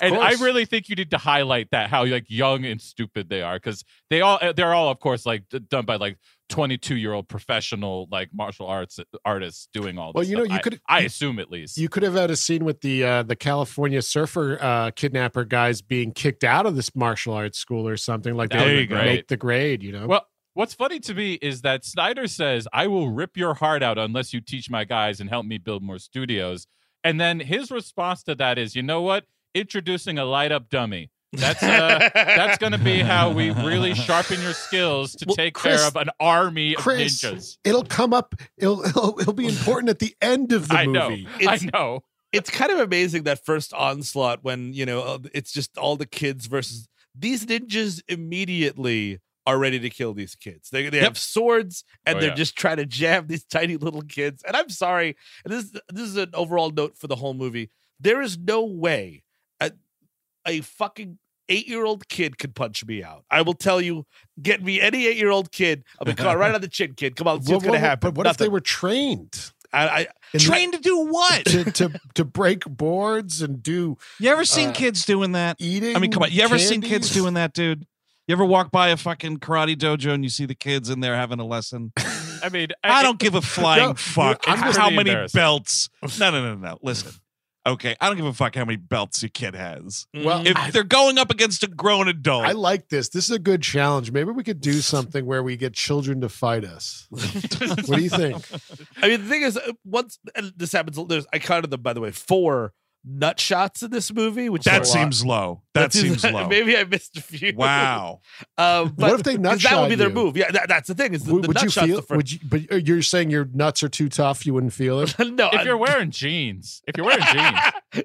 and I really think you need to highlight that how like young and stupid they are cuz they all they're all of course like done by like 22 year old professional like martial arts artists doing all this. Well, you know, you could- I you- assume at least. You could have had a scene with the uh, the California surfer uh, kidnapper guys being kicked out of this martial arts school or something like That they would've didn't been make great. the grade. You know. Well, what's funny to me is that Snyder says, I will rip your heart out unless you teach my guys and help me build more studios. And then his response to that is, you know what? Introducing a light up dummy. That's uh, that's going to be how we really sharpen your skills to Well, take Chris- care of an army of ninjas. it'll come up. It'll, it'll it'll be important at the end of the I know. movie. It's- I know. it's kind of amazing that first onslaught when you know uh, it's just all the kids versus these ninjas immediately are ready to kill these kids. They they Yep. have swords and Oh, they're yeah. just trying to jab these tiny little kids. And I'm sorry, and this this is an overall note for the whole movie. There is no way a, a fucking eight year old kid could punch me out. I will tell you, get me any eight year old kid. I'll be caught right on the chin, kid. Come on, let's see what's gonna happen. But what if they were trained? I, I, In Trained to do what? to, to to break boards and do You ever seen Uh, kids doing that? eating. I mean, come on. You ever seen kids doing that, dude? You ever walk by a fucking karate dojo and you see the kids in there having a lesson? I mean, I don't give a flying No, fuck how many belts. No, no, no, no. Listen. Okay, I don't give a fuck how many belts your kid has. Well, If they're going up against a grown adult, I like this. This is a good challenge. Maybe we could do something where we get children to fight us. what do you think? I mean, the thing is, uh, once this happens, there's I counted them by the way four nut shots in this movie, which that is a lot. seems low. That, seems low. Maybe I missed a few. Wow. Um, but What if they nut 'cause that would be their you? move. Yeah, that, that's the thing. Is the, would the would nut you shot's feel? the first. Would you? But uh, you're saying your nuts are too tough. You wouldn't feel it, no, if I- you're wearing jeans, if you're wearing jeans,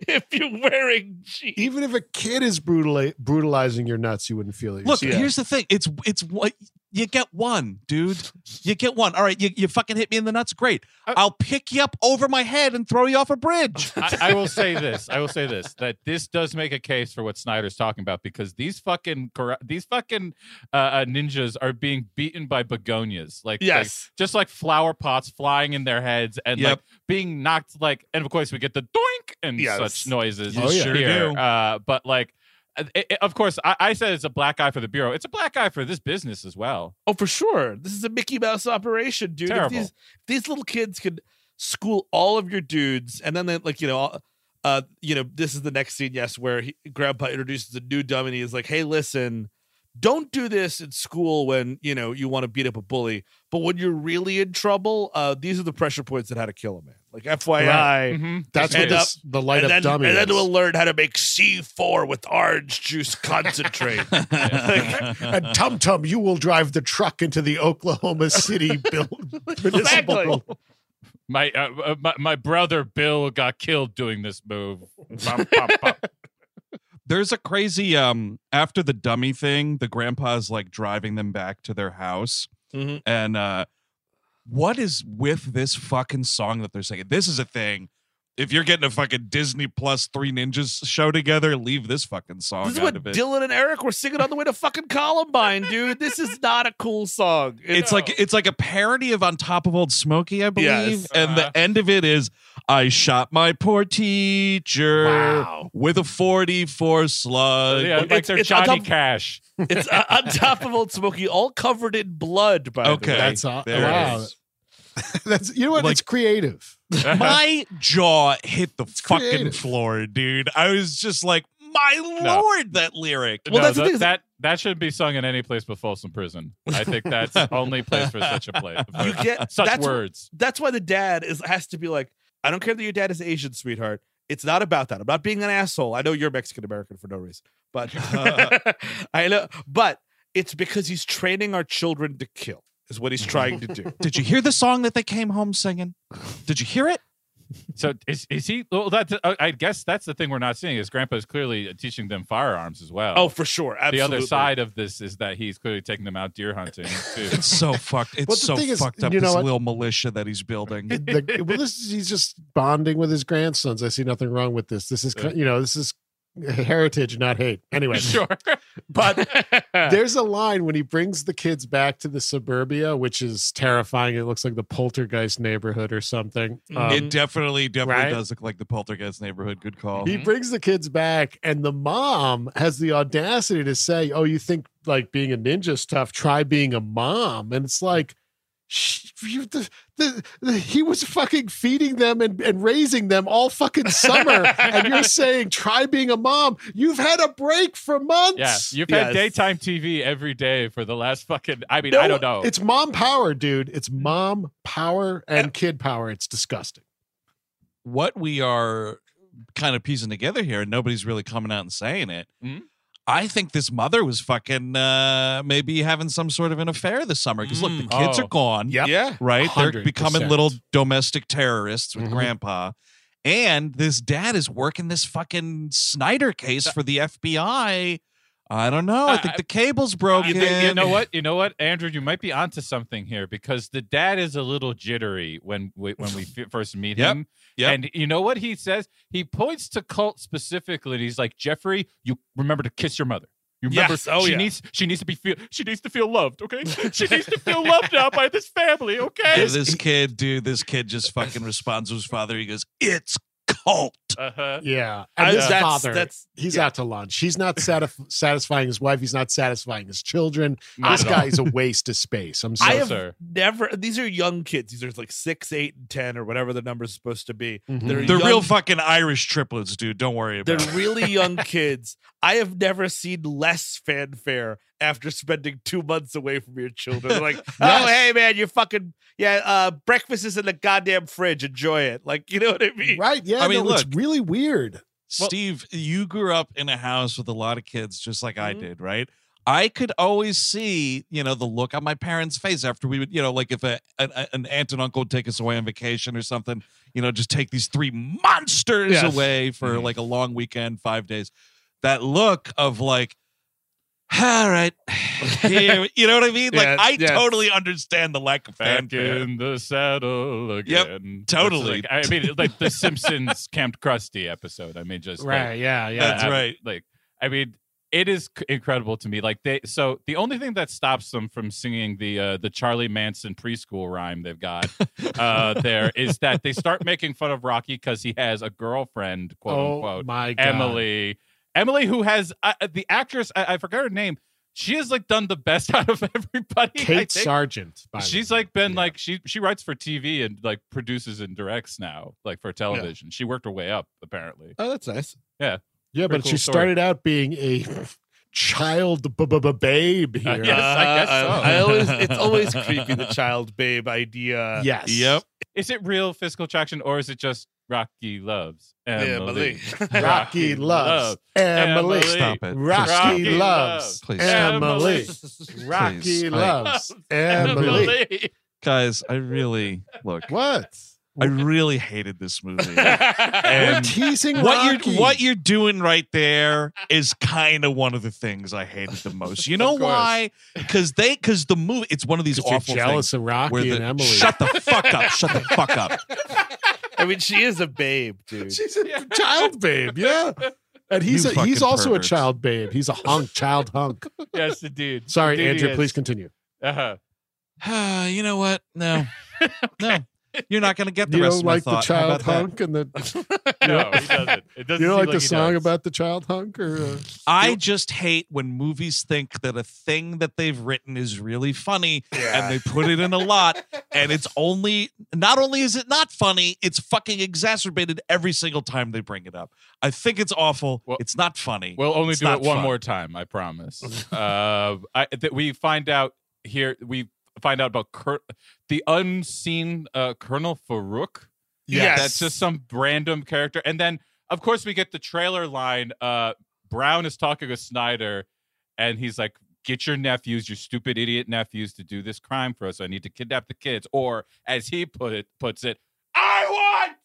if you're wearing jeans. even if a kid is brutali- brutalizing your nuts, you wouldn't feel it. Look, Yeah. here's the thing. It's it's what you get one, dude. You get one. All right, you, you fucking hit me in the nuts. Great. Uh, I'll pick you up over my head and throw you off a bridge. I, I will say this. I will say this that this does make a case for what Snyder's talking about because these fucking kara- these fucking uh, uh, ninjas are being beaten by begonias, like like, Yes. just like flower pots flying in their heads and Yep. like being knocked like. And of course, we get the doink and Yes. such noises. You Oh, yeah. sure here. do. Uh, but like. Uh, it- it- of course, I, I said it's a black eye for the bureau. It's a black eye for this business as well. Oh, for sure. This is a Mickey Mouse operation, dude. If these, if these little kids could school all of your dudes, and then they like you know, uh, you know, this is the next scene, yes, where he, Grandpa introduces a new dummy. And he is like, "Hey, listen, don't do this at school when you know you want to beat up a bully, but when you're really in trouble, uh, these are the pressure points that how to kill a man. Like FYI." Mhm. That's And what up- the light and up then, dummy and then is. we'll learn how to make C4 with orange juice concentrate. and Tum Tum, you will drive the truck into the Oklahoma City bill, municipal. Exactly. My, uh, uh, my my brother Bill got killed doing this move. There's a crazy um after the dummy thing, the grandpa's like driving them back to their house. Mhm. And uh what is with this fucking song that they're singing? This is a thing. If you're getting a fucking Disney Plus Three Ninjas show together, leave this fucking song This is out what of it. Dylan and Eric were singing on the way to fucking Columbine, dude. This is not a cool song. it's like it's like a parody of On Top of Old Smoky, I believe. Yes. And Uh-huh. the end of it is I shot my poor teacher Wow. with a 44 slug. yeah, like it's- they're it's on Johnny top- Cash. it's uh, on top of Old Smoky, all covered in blood. By Okay. the way. That's all. There wow. is. That's you know what? Like- it's creative. my jaw hit the fucking creative. floor, dude. I was just like, my No. lord, that lyric. Well, no, that's the that, thing is- that that shouldn't be sung in any place but Folsom Prison. I think that's the only place for such a play. You get such that's, words. That's why the dad is has to be like, I don't care that your dad is Asian, sweetheart. It's not about that. I'm not being an asshole. I know you're Mexican American for no reason, but uh, I know. But it's because he's training our children to kill. Is what he's trying to do. Did you hear the song that they came home singing? Did you hear it? So is is he? Well, that uh, I guess that's the thing we're not seeing. Is Grandpa is clearly teaching them firearms as well. Oh, for sure. the other side of this is that he's clearly taking them out deer hunting too. It's so fucked. It's Well, so thing is, fucked up. you know This what? little militia that he's building. The- well, this is, he's just bonding with his grandsons. I see nothing wrong with this. This is you know this is heritage, not hate. Anyway, sure. but there's a line when he brings the kids back to the suburbia, which is terrifying. It looks like the poltergeist neighborhood or something. Um, it definitely, definitely right? does look like the poltergeist neighborhood. Good call. he brings the kids back, and the mom has the audacity to say, "Oh, you think like being a ninja's tough? Try being a mom." And it's like, sh- you, the, the, the, he was fucking feeding them and, and raising them all fucking summer, and you're saying, "Try being a mom." You've had a break for months. Yeah, you've Yes. had daytime TV every day for the last fucking. I mean, No, I don't know. It's mom power, dude. It's mom power and kid power. It's disgusting. what we are kind of piecing together here, and nobody's really coming out and saying it. Mhm. I think this mother was fucking uh, maybe having some sort of an affair this summer because look, the Mm. kids Oh. are gone. Yep. yeah. right? They're becoming little domestic terrorists with Mhm. grandpa. And this dad is working this fucking Snyder case for the FBI. I don't know. I think I- the cable's You, think- you know what? You know what, Andrew? You might be onto something here because the dad is a little jittery when we, when we first meet Yep. him. Yep. And you know what he says? He points to Colt specifically. And he's like, Jeffrey, you remember to kiss your mother. You remember Yes. Oh, she yeah. needs she needs to be feel she needs to feel loved. Okay, she needs to feel loved now by this family. Okay. Yeah, this kid, dude, this kid just fucking responds to his father. He goes, "It's cult." Uh huh. Yeah. I- And his that's- father, that's- he's yeah. out to lunch. He's not satisf- satisfying his wife. He's not satisfying his children. Not this at all. guy is a waste of space. I'm I sorry. have sir. never. These are young kids. These are like six, eight, and ten, or whatever the number's supposed to be. Mhm. They're They're young- real fucking Irish triplets, dude. Don't worry about. It. They're it. really young kids. I have never seen less fanfare after spending two months away from your children. They're like, oh, hey, man, you're fucking, yeah, uh, breakfast is in the goddamn fridge. Enjoy it. Like, you know what I mean? Right. Yeah. I mean, no, it's look. really weird. Steve, you grew up in a house with a lot of kids, just like I Mhm. did, right? I could always see, you know, the look on my parents' face after we would, you know, like if a, an, an aunt and uncle would take us away on vacation or something, you know, just take these three monsters Yes. away for Mhm. like a long weekend, five days. That look of like, all right, here, you know what I mean? Like, Yes, I yes. totally understand the lack of Back fanfare. in the saddle again. It's totally. like- I mean, like the Simpsons Camp Krusty episode. I mean, just like, Yeah. Yeah. That's I- right. Like, I mean, it is incredible to me. Like they, so the only thing that stops them from singing the uh, the Charlie Manson preschool rhyme they've got uh, there is that they start making fun of Rocky because he has a girlfriend, quote Oh unquote, my God. Emily. Emily, who has uh, the actress, I, I forgot her name. She has like done the best out of everybody. I Kate think. Sargeant. by She's way. like been Yeah. like she she writes for TV and like produces and directs now, like for television. She worked her way up apparently. Oh, that's nice. Yeah, Pretty but cool she story. started out being a child b- b- b- babe Uh, here. Yes, I guess Uh, so. I always, it's always creepy the child babe idea. yes. Yep. Is it real physical attraction or is it just Rocky loves Emily? Emily. Rocky loves Emily. Emily. Stop it. Rocky, Rocky loves loves Please. Emily. Rocky I- loves Emily. Guys, I really look. What? I really hated this movie. We're teasing what Rocky. you're what you're doing right there is kind of one of the things I hated the most. You know why? Because they because the movie it's one of these 'Cause you're awful jealous things of Rocky where the and Emily. shut the fuck up, shut the fuck up. I mean, she is a babe, dude. She's a child babe, yeah. And he's You a, he's also perverts. a child babe. He's a hunk, child hunk. yes, indeed. Sorry, Indeed Andrew. Please continue. Uh-huh. Uh, you know what? No, no, you're not gonna get the you rest don't like the child about that? hunk and the No, he doesn't. It doesn't you don't seem like the he song does. about the child hunk or uh, I just hate when movies think that a thing that they've written is really funny and they put it in a lot and it's only not only is it not funny, it's fucking exacerbated every single time they bring it up. I think it's awful. Well- it's not funny. We'll only It's do it one fun. more time, I promise. uh, I, that we find out here. We find out about Cur- the unseen uh, Colonel Farouk. Yes. that's just some random character. And then, of course, we get the trailer line. Uh, Brown is talking with Snyder, and he's like, "Get your nephews, your stupid idiot nephews, to do this crime for us. I need to kidnap the kids." Or, as he put it, puts it, "I want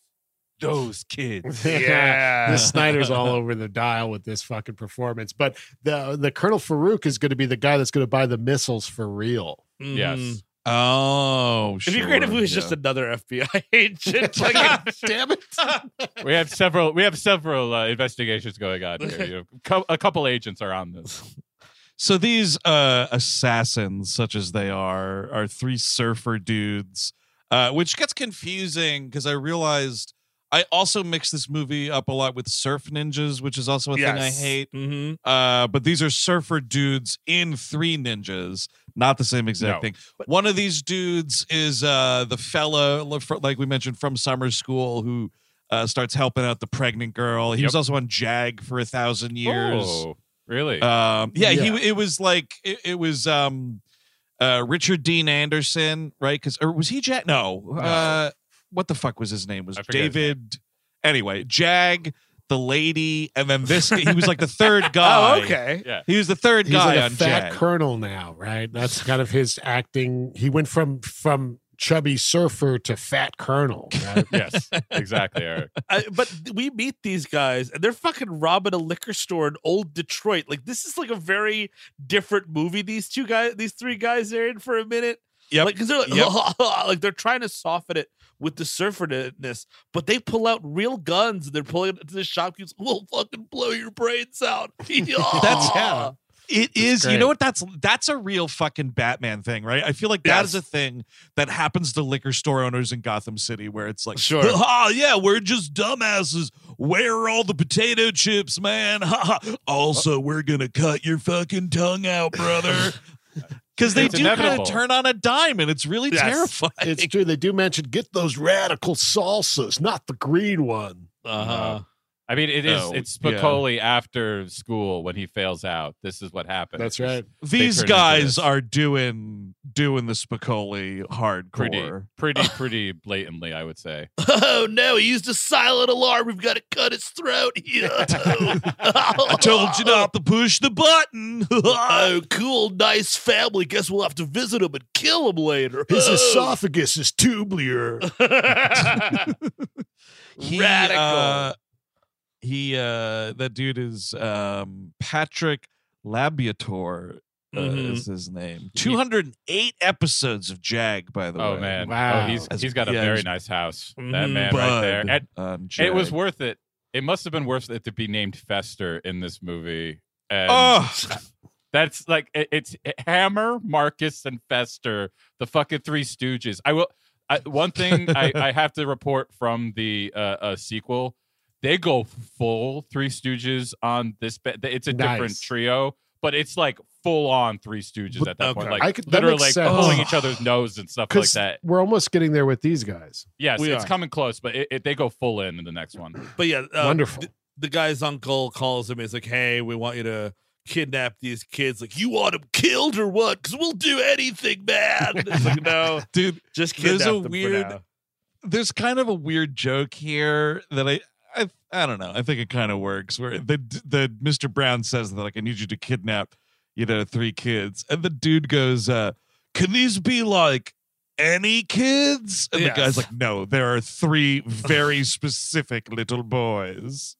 those kids." Yeah. this Snyder's all over the dial with this fucking performance. But the the Colonel Farouk is going to be the guy that's going to buy the missiles for real. Mhm. Yes. oh, It'd be great if it sure, was just another FBI agent. Like, Damn it! we have several. We have several uh, investigations going on here. You know, a couple agents are on this. So these uh, assassins, such as they are, are three surfer dudes, uh, which gets confusing because I realized I also mix this movie up a lot with surf ninjas, which is also a thing I yes. hate. Mhm. Uh, but these are surfer dudes in Three Ninjas, not the same exact No. thing. One of these dudes is uh, the fella, like we mentioned, from summer school who uh, starts helping out the pregnant girl. He Yep. was also on Jag for a thousand years. Oh, really? Um, yeah, Yeah. he it was like it, it was um, uh, Richard Dean Anderson, right? Because or was he Jag? No, uh, what the fuck was his name? Was I forget David? Anyway, Jag, the lady, and then this. he was like the third oh, guy. Oh, okay. yeah. He was the third He's guy like a on fat Jag. colonel now, right? That's kind of his acting. He went from from chubby surfer to fat colonel. Right? yes, exactly, Eric. I, but we meet these guys and they're fucking robbing a liquor store in old Detroit. Like this is like a very different movie. These two guys, these three guys are in for a minute. Yeah, Like, cause they're like, Yep. like they're trying to soften it with the surferness, but they pull out real guns and they're pulling it to the shopkeepers. We'll fucking blow your brains out. That's- yeah. It is. You great. know what? That's that's a real fucking Batman thing, right? I feel like that Yes. is a thing that happens to liquor store owners in Gotham City, where it's like, Sure. oh yeah, we're just dumbasses. Where are all the potato chips, man? Ha ha. Also, we're gonna cut your fucking tongue out, brother. Because they It's do kind of turn on a dime, and it's really Yes. terrifying. It's true. They do mention get those radical salsas, not the green one. Uh-huh. I mean, it is. Oh, it's yeah. Spicoli after school when he fails out. This is what happens. That's right. These guys are doing doing the Spicoli hardcore. Pretty, pretty, pretty blatantly, I would say. Oh no, he used a silent alarm. We've got to cut his throat. I told you not to push the button. oh, cool, nice family. Guess we'll have to visit him and kill him later. His esophagus is tubular. he, Radical. Uh, he uh that dude is um Patrick Labyorteaux uh, Mhm. is his name. 208 episodes of Jag by the Oh way. Oh man! Wow. Oh, he's As- he's got a yeah, very nice house. That Mhm. man right there. Bud And on it was worth it. It must have been worth it to be named Fester in this movie. And Oh, That's like it- it's Hammer, Marcus, and Fester, the fucking three Stooges. I will. I, one thing I, I have to report from the uh, uh, sequel: they go full Three Stooges on this. Ba- it's a different trio, but it's like full on Three Stooges at that point. Like I could- that literally like sense. pulling each other's nose and stuff like that. we're almost getting there with these guys. Yes, We it's are. coming close, but it, it, they go full in in the next one. But yeah, uh, Wonderful. The, the guy's uncle calls him. He's like, "Hey, we want you to kidnap these kids. Like, you want them killed or what? Because we'll do anything, man." It's like, no, Dude, just There's kidnap a them for weird- now. there's kind of a weird joke here that I I, don't know. I think it kind of works where the the Mr. Brown says that like I need you to kidnap, you know, three kids. And the dude goes, uh, "Can these be like any kids?" And the guy's like, "No, there are three very specific little boys."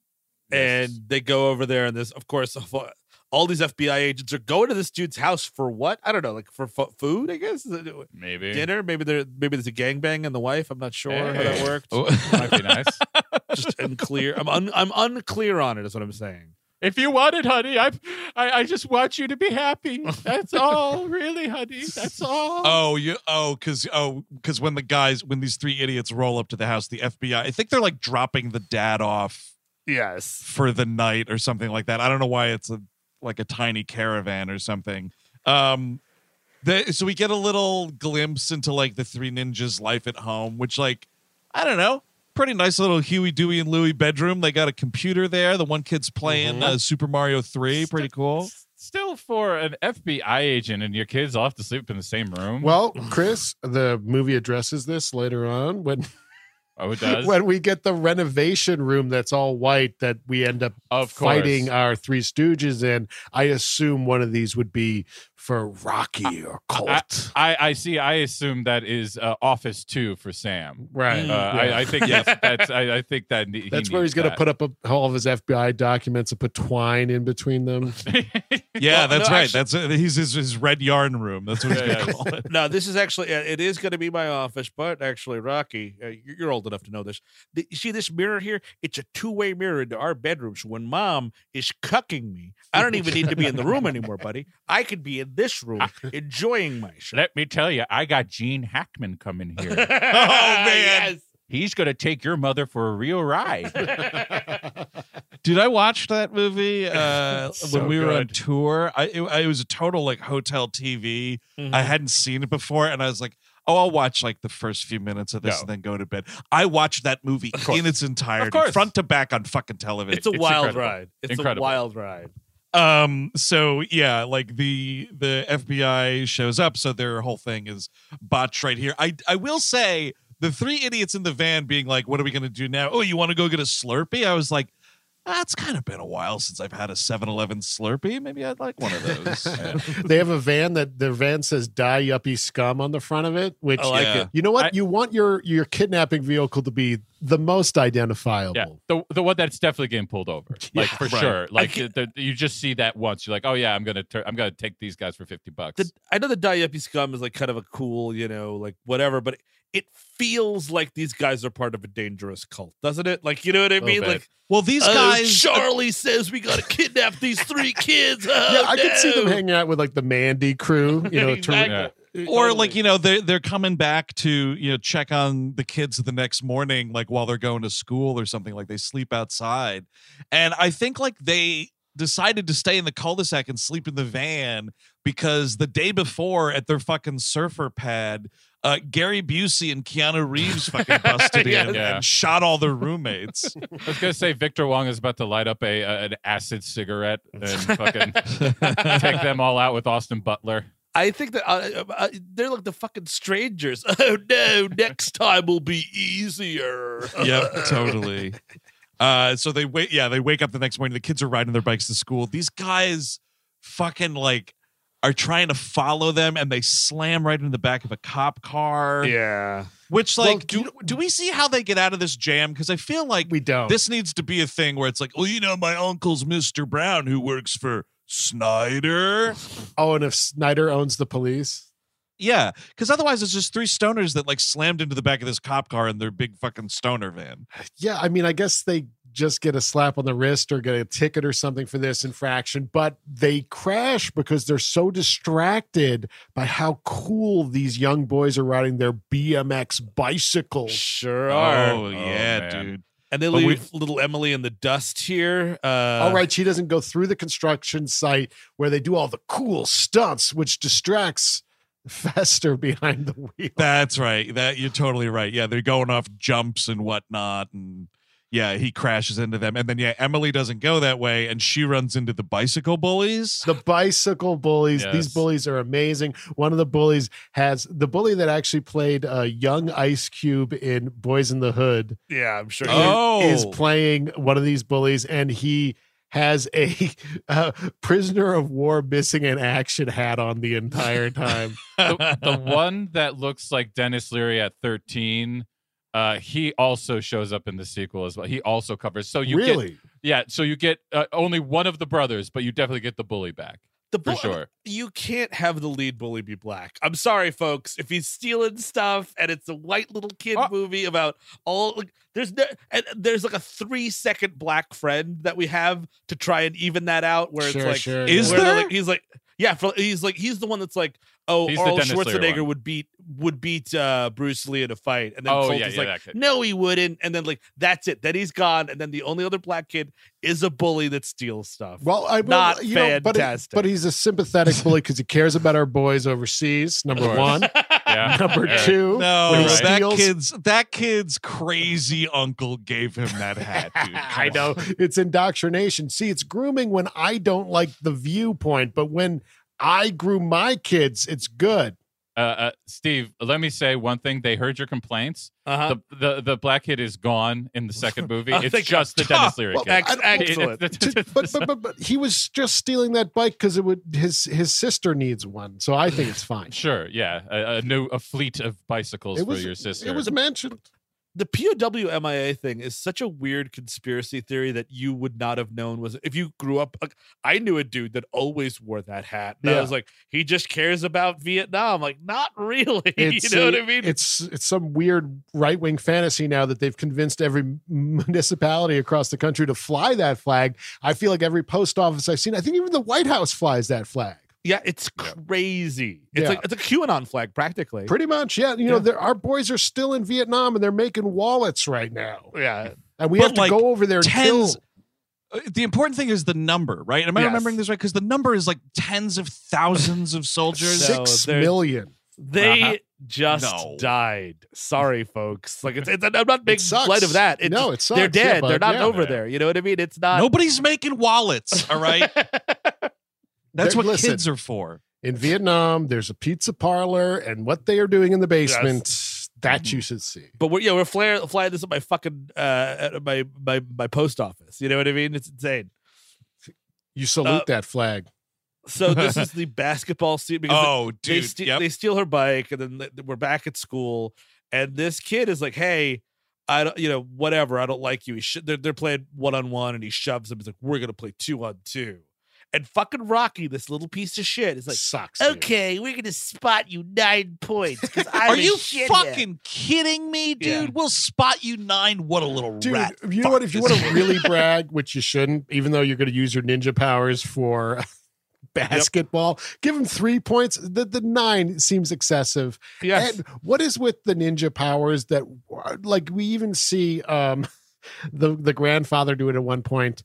and they go over there and this of course all these fbi agents are going to this dude's house for what i don't know like for fu- food i guess uh, Maybe dinner maybe there maybe there's a gangbang and the wife i'm not sure how that Hey. worked Oh. might be nice. just unclear i'm un, i'm unclear on it is what i'm saying If you want it, honey, I, I I just want you to be happy. That's all, really, honey. That's all. Oh, you oh, because oh, because when the guys when these three idiots roll up to the house, the FBI, I think they're like dropping the dad off yes for the night or something like that. I don't know why it's a like a tiny caravan or something. Um the, so we get a little glimpse into like the three ninjas life at home, which like I don't know, pretty nice little Huey, Dewey, and Louie bedroom. They got a computer there. The one kid's playing uh, Super Mario Three, pretty cool. Still, for an FBI agent and your kids all have to sleep in the same room. Well, Chris, the movie addresses this later on when oh, it does. when we get the renovation room that's all white that we end up of course. fighting our Three Stooges in. I assume one of these would be for Rocky or Colt. I, I see. I assume that is uh, Office Two for Sam. right. Uh, I, I think yes. that's I, I think that he That's where he's going to put up a, all of his FBI documents and put twine in between them. Yeah, Well, that's no, right. actually- That's uh, he's his, his red yarn room. That's what he's Yeah, gonna yeah. call it. no, this is actually uh, it is going to be my office, but actually, Rocky, uh, you're you're old enough to know this. The, you see this mirror here? It's a two-way mirror into our bedroom. So when Mom is cucking me, I don't even need to be in the room anymore, buddy. I could be in this room enjoying myself. Let me tell you, I got Gene Hackman coming here. Oh, man. Yes. He's going to take your mother for a real ride. Dude, I watched that movie uh, So when we were on tour. I it, it was a total like hotel TV. I hadn't seen it before, and I was like, "Oh, I'll watch like the first few minutes of this No. and then go to bed." I watched that movie in its entirety, course. front to back on fucking television. It's a It's wild incredible. ride. It's Incredible. a wild ride. Um so yeah like the the fbi shows up so their whole thing is botched right here. I i will say the three idiots in the van being like what are we gonna do now? Oh you want to go get a slurpee? I was like ah, it's kind of been a while since i've had a 7-eleven slurpee maybe i'd like one of those they have a van that their van says "Die Yuppie Scum" on the front of it. Which I like Yeah. it. you know what I- you want your your kidnapping vehicle to be the most identifiable. Yeah, the the one that's definitely getting pulled over, like Yeah, for right. sure. Like can't- the, you just see that once, you're like, oh yeah, I'm gonna tur- I'm gonna take these guys for fifty bucks. The, I know the Diapi scum is like kind of a cool, you know, like whatever, but it feels like these guys are part of a dangerous cult, doesn't it? Like, you know what I mean? bit. Like, well these oh, guys uh, Charlie says we got to kidnap these three kids. Oh, Yeah, I could see them hanging out with like the Mandy crew, you know, to- Exactly. Uh, or like you know they're they're coming back to you know check on the kids the next morning like while they're going to school or something like they sleep outside and i think like they decided to stay in the cul-de-sac and sleep in the van because the day before at their fucking surfer pad uh, Gary Busey and Keanu Reeves fucking busted Yeah. in Yeah. and shot all their roommates. I was gonna say Victor Wong is about to light up a, a an acid cigarette and fucking take them all out with Austin Butler. I think that uh, uh, they're like the fucking strangers. Oh no, next time will be easier. yep, totally. Uh, so they wait. Yeah, they wake up the next morning. The kids are riding their bikes to school. These guys, fucking like, are trying to follow them, and they slam right into the back of a cop car. Yeah. Which, Well, like, do do we see how they get out of this jam? Because I feel like we don't. this needs to be a thing where it's like, well, you know, my uncle's Mister Brown who works for Snyder. oh, and if Snyder owns the police, Yeah, because otherwise it's just three stoners that like slammed into the back of this cop car in their big fucking stoner van. yeah, I mean, I guess they just get a slap on the wrist or get a ticket or something for this infraction, but they crash because they're so distracted by how cool these young boys are riding their BMX bicycles. Sure are. Oh, yeah, man. dude. and they But we- leave little Emily in the dust here. Uh, all right, she doesn't go through the construction site where they do all the cool stunts, which distracts Fester behind the wheel. That's right. That you're totally right. Yeah, they're going off jumps and whatnot, and yeah, he crashes into them, and then yeah, Emily doesn't go that way, and she runs into the bicycle bullies. The bicycle bullies. These bullies are amazing. One of the bullies has the bully that actually played uh, young Ice Cube in Boys in the Hood yeah, I'm sure. Oh. is playing one of these bullies, and he has a uh, prisoner of war missing an action hat on the entire time. the, the one that looks like Denis Leary at 13, uh, he also shows up in the sequel as well. He also covers. So you really? get yeah. So you get uh, only one of the brothers, but you definitely get the bully back the for sure. You can't have the lead bully be black. I'm sorry, folks. If he's stealing stuff and it's a white little kid Uh, movie about all, like, there's no, and there's like a three second black friend that we have to try and even that out. Where Sure, it's like, sure, Is where they're there? like, he's like, yeah, for, he's like, he's the one that's like, oh, He's Arnold Schwarzenegger one. would beat would beat uh, Bruce Lee in a fight, and then Oh, Colt yeah, is yeah, like, no, he wouldn't, and then like that's it. Then he's gone, and then the only other black kid is a bully that steals stuff. Well, I will, Not you know, but, it- fantastic. but he's a sympathetic bully because he cares about our boys overseas. Number one. Yeah. Number Yeah. two. No, Right. that kid's that kid's crazy uncle gave him that hat, dude. I know it's indoctrination. See, it's grooming when I don't like the viewpoint, but when I groom my kids, it's good. Uh, uh, Steve, let me say one thing. They heard your complaints. uh-huh. The, the the black kid is gone in the second movie. It's just the God. Denis Leary Well, kid. Ex- I don't- excellent. To- but, but but but he was just stealing that bike because it would his his sister needs one, so I think it's fine. Sure, yeah, a, a new a fleet of bicycles It was for your sister. It was mentioned. The POW MIA thing is such a weird conspiracy theory that you would not have known was if you grew up. Like, I knew a dude that always wore that hat. And I was like, he just cares about Vietnam. Like, not really. It's you know a- what I mean? It's it's some weird right wing fantasy now that they've convinced every municipality across the country to fly that flag. I feel like every post office I've seen, I think even the White House flies that flag. Yeah, it's crazy. It's Yeah. like it's a QAnon flag practically. Pretty much, yeah. You know, Yeah. there- our boys are still in Vietnam and they're making wallets right now, yeah. and we But have to like go over there and tens- kill. Uh, The important thing is the number, right? Am I Yes. remembering this right? Because the number is like tens of thousands of soldiers. So Six there's- million. They Uh-huh. just No. died. Sorry, folks. Like it's, it's I'm not making sucks. light of that. It's No, just- it they're sucks. Yeah, dead. they're not Yeah. over Yeah. there. You know what I mean? It's not. Nobody's making wallets, all right? That's what listen, kids are for. in Vietnam. There's a pizza parlor, and what they are doing in the basement, that Mm-hmm. you should see. But we're yeah, we're flare, flying this at my fucking uh at my my my post office. You know what I mean? It's insane. You salute Uh, that flag. So this is the basketball scene because Oh, they, dude. ste- yep. they steal her bike and then we're back at school and this kid is like, "Hey, I don't, you know, whatever. I don't like you." He sh- they're they're playing one on one and he shoves him. He's like, "We're gonna play two on two. And fucking Rocky, this little piece of shit, is like, Sucks. dude. "Okay, we're gonna spot you nine points I'm Are you shithead." fucking kidding me, dude? Yeah. We'll spot you nine. What a little Dude, rat. you know what? If you want to really brag, which you shouldn't, even though you're going to use your ninja powers for basketball, give him three points. The the nine seems excessive. Yes. And what is with the ninja powers that, like, we even see um the the grandfather do it at one point.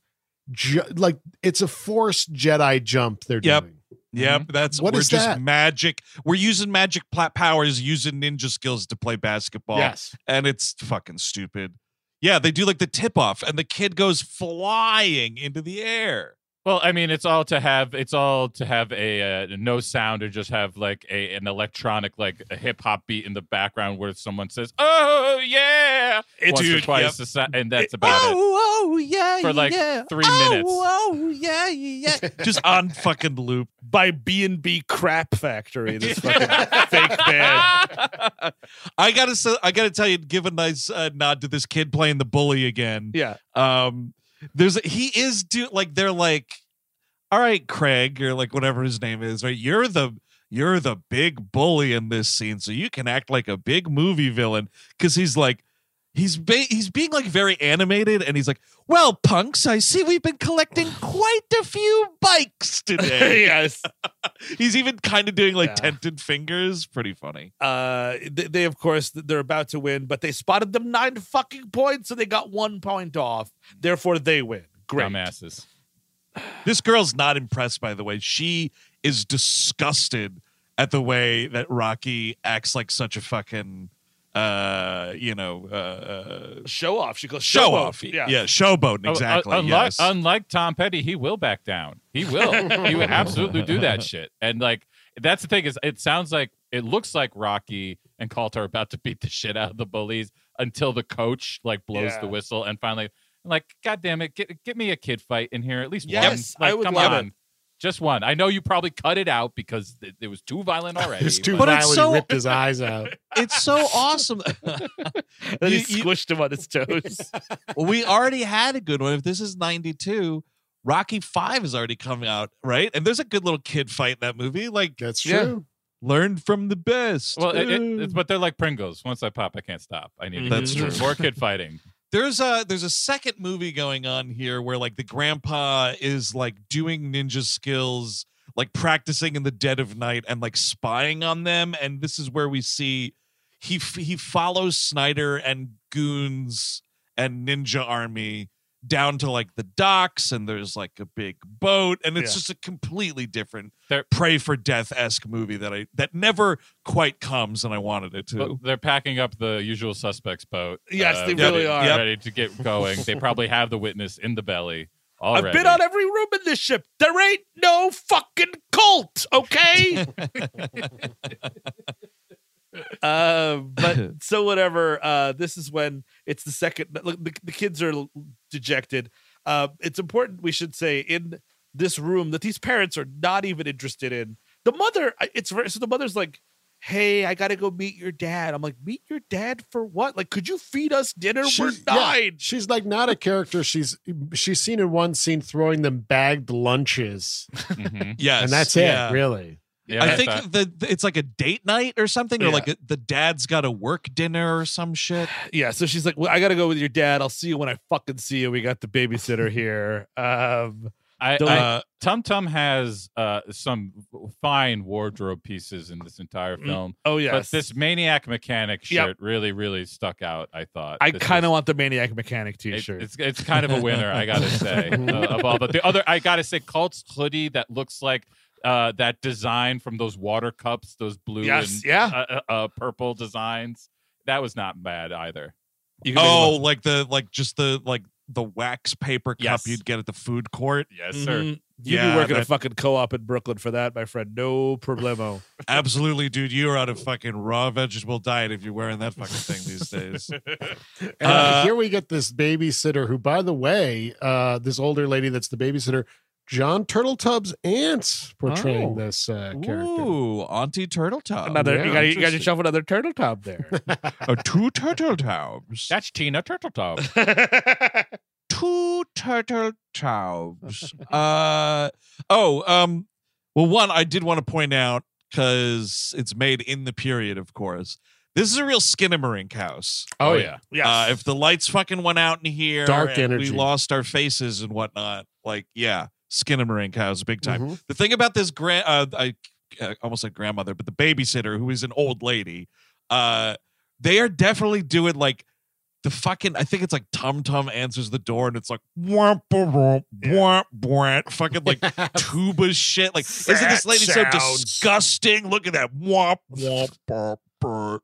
Ju- like it's a forced Jedi jump they're Yep. doing. Yep, mm-hmm. that's What we're is just that? magic. We're using magic pla- powers, using ninja skills to play basketball. Yes. and it's fucking stupid. Yeah, they do like the tip off, and the kid goes flying into the air. Well, I mean, it's all to have it's all to have a uh, no sound or just have like a an electronic like a hip hop beat in the background where someone says, "Oh yeah," It's- once or twice, yep. to and that's about it. oh, yeah, For, like, yeah. three oh, minutes. Oh, yeah, yeah. Just on fucking loop. by B and B Crap Factory, this fucking fake band. I gotta say, I gotta tell you, give a nice uh, nod to this kid playing the bully again. Yeah, um there's he is do like they're like all right craig you're like whatever his name is right you're the you're the big bully in this scene so you can act like a big movie villain because he's like he's ba- he's being like very animated and he's like well punks i see we've been collecting quite a few bikes today yes. He's even kind of doing like Yeah. tented fingers. Pretty funny. Uh, they, they of course they're about to win, but they spotted them nine fucking points, so they got one point off. Therefore, they win. Great. Dumbasses. This girl's not impressed, by the way. She is disgusted at the way that Rocky acts like such a fucking, uh, you know, uh, uh Show off. She goes show showboat. off. Yeah, showboating. Oh, uh, Exactly. unlike, yes. unlike Tom Petty, he will back down. He will. he would absolutely do that shit. And like that's the thing is, it sounds like it looks like Rocky and Coulter are about to beat the shit out of the bullies until the coach like blows Yeah. the whistle and finally like, God damn it, get get me a kid fight in here at least Yes, one. I would come love on. it. Just one. I know you probably cut it out because it, it was too violent already. It's too But violent. it's so- he ripped his eyes out. it's so awesome. Then he you- squished him on his toes. well, we already had a good one. If this is 92, Rocky 5 is already coming out, right? And there's a good little kid fight in that movie. Like, That's Yeah. true. learn from the best. Well, it, it, it's, but they're like Pringles. Once I pop, I can't stop. I need to That's true. more kid fighting. There's a there's a second movie going on here where like the grandpa is like doing ninja skills like practicing in the dead of night and like spying on them. And this is where we see he he follows Snyder and goons and ninja army down to like the docks and there's like a big boat and it's Yeah. just a completely different They're- pray for death esque movie that I that never quite comes and I wanted it to. They're packing up the usual suspects boat. uh, Yes, they really ready, are. Yep. Ready to get going. They probably have the witness in the belly already. I've been on every room in this ship. There ain't no fucking cult, okay? uh, but so whatever. Uh, this is when it's the second. Look, the, the kids are dejected. Uh, it's important we should say in this room that these parents are not even interested in the mother. It's so the mother's like. Hey, I gotta go meet your dad. I'm like, meet your dad for what? Like, could you feed us dinner? We're She's- yeah, nine. she's like not a character. She's she's seen in one scene throwing them bagged lunches, Mhm. yes. and that's it. yeah. Really, Yeah, I think that. the, the- it's like a date night or something, or Yeah. like a, the dad's got a work dinner or some shit. yeah so she's like well i gotta go with your dad i'll see you when i fucking see you we got the babysitter here um I, Don't- I- Uh, Tum Tum has uh, some fine wardrobe pieces in this entire Mm, film, oh yes but this maniac mechanic Yep. shirt really, really stuck out. I thought. i This kind of was- want the maniac mechanic it- t-shirt it's it's kind of a winner, I gotta say. uh, of all, but the other, I gotta say, Colt's hoodie that looks like uh, that design from those water cups, those blue yes and yeah uh, uh, uh, purple designs. That was not bad either. You can oh, it like the like just the like the wax paper cup Yes. you'd get at the food court. Yes, look- sir. You'd Yeah, be working a fucking co-op in Brooklyn for that, my friend. No problemo. Absolutely, dude. You're on a fucking raw vegetable diet if you're wearing that fucking thing these days. and Uh, here we get this babysitter who, by the way, uh, this older lady that's the babysitter, Jon Turteltaub's aunt portraying Oh. this uh, character. Ooh, Auntie Turtle Top. Another, yeah, you got you got yourself another turtle top there. uh, two turtle taubes. That's Tina Turtletop. two turtle taubes. uh oh, um well one I did want to point out cuz it's made in the period of course. This is a real Skinamarink house. Oh, yeah. yes. Uh, if the lights fucking went out in here, Dark and energy. we lost our faces and whatnot. Like, yeah, Skinamarink house, big time. Mhm. The thing about this grand, uh, I uh, almost like grandmother, but the babysitter who is an old lady, uh, they are definitely doing like the fucking. I think it's like Tum Tum answers the door and it's like womp womp womp womp, fucking like tuba shit. Like, isn't this lady so disgusting? Look at that womp womp womp.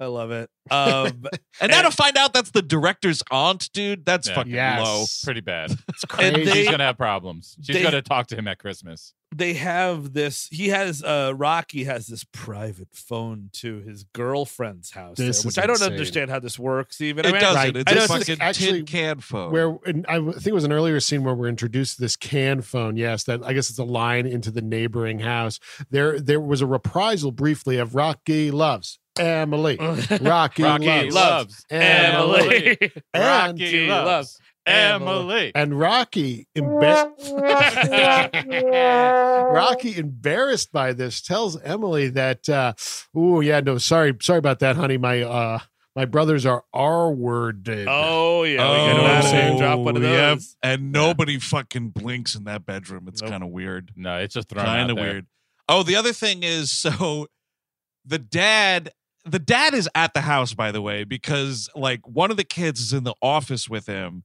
Womp. I love it. Um, And now to find out that's the director's aunt, dude, that's Yeah. fucking Yes. low. Pretty bad. It's And crazy. they- She's gonna have problems. She's they- gonna talk to him at Christmas. They have this. He has uh Rocky has this private phone to his girlfriend's house, there, which is I don't insane. understand how this works. Even It I mean, doesn't. right. It's I a know this is fucking actually tin can phone. where and I w- think it was an earlier scene where we're introduced to this can phone. Yes, that I guess it's a line into the neighboring house. There, there was a reprisal briefly of Rocky loves Emily. Rocky, Rocky loves, loves Emily. And- Rocky loves Emily. and Rocky emba- Rocky embarrassed by this tells Emily that uh oh yeah no sorry sorry about that honey my uh My brothers are R worded. Oh yeah, we Oh, got that name drop one of yep. those. And nobody fucking blinks in that bedroom. It's Nope. kind of weird. No, it's just thrown Kind of weird. Oh, the other thing is so the dad the dad is at the house by the way because like one of the kids is in the office with him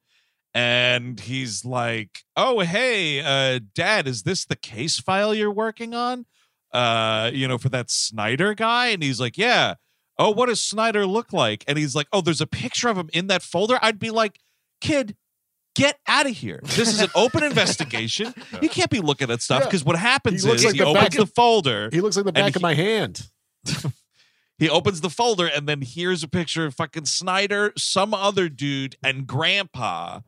and he's like, "Oh, hey, uh dad, is this the case file you're working on?" Uh, you know, for that Snyder guy and he's like, "Yeah." Oh, what does Snyder look like? And he's like, "Oh, there's a picture of him in that folder." I'd be like, "Kid, get out of here. This is an open investigation. You can't be looking at stuff Yeah. because what happens He looks is like he the opens the folder. He looks like the back And of my hand. He opens the folder and then here's a picture of fucking Snyder, some other dude, and Grandpa.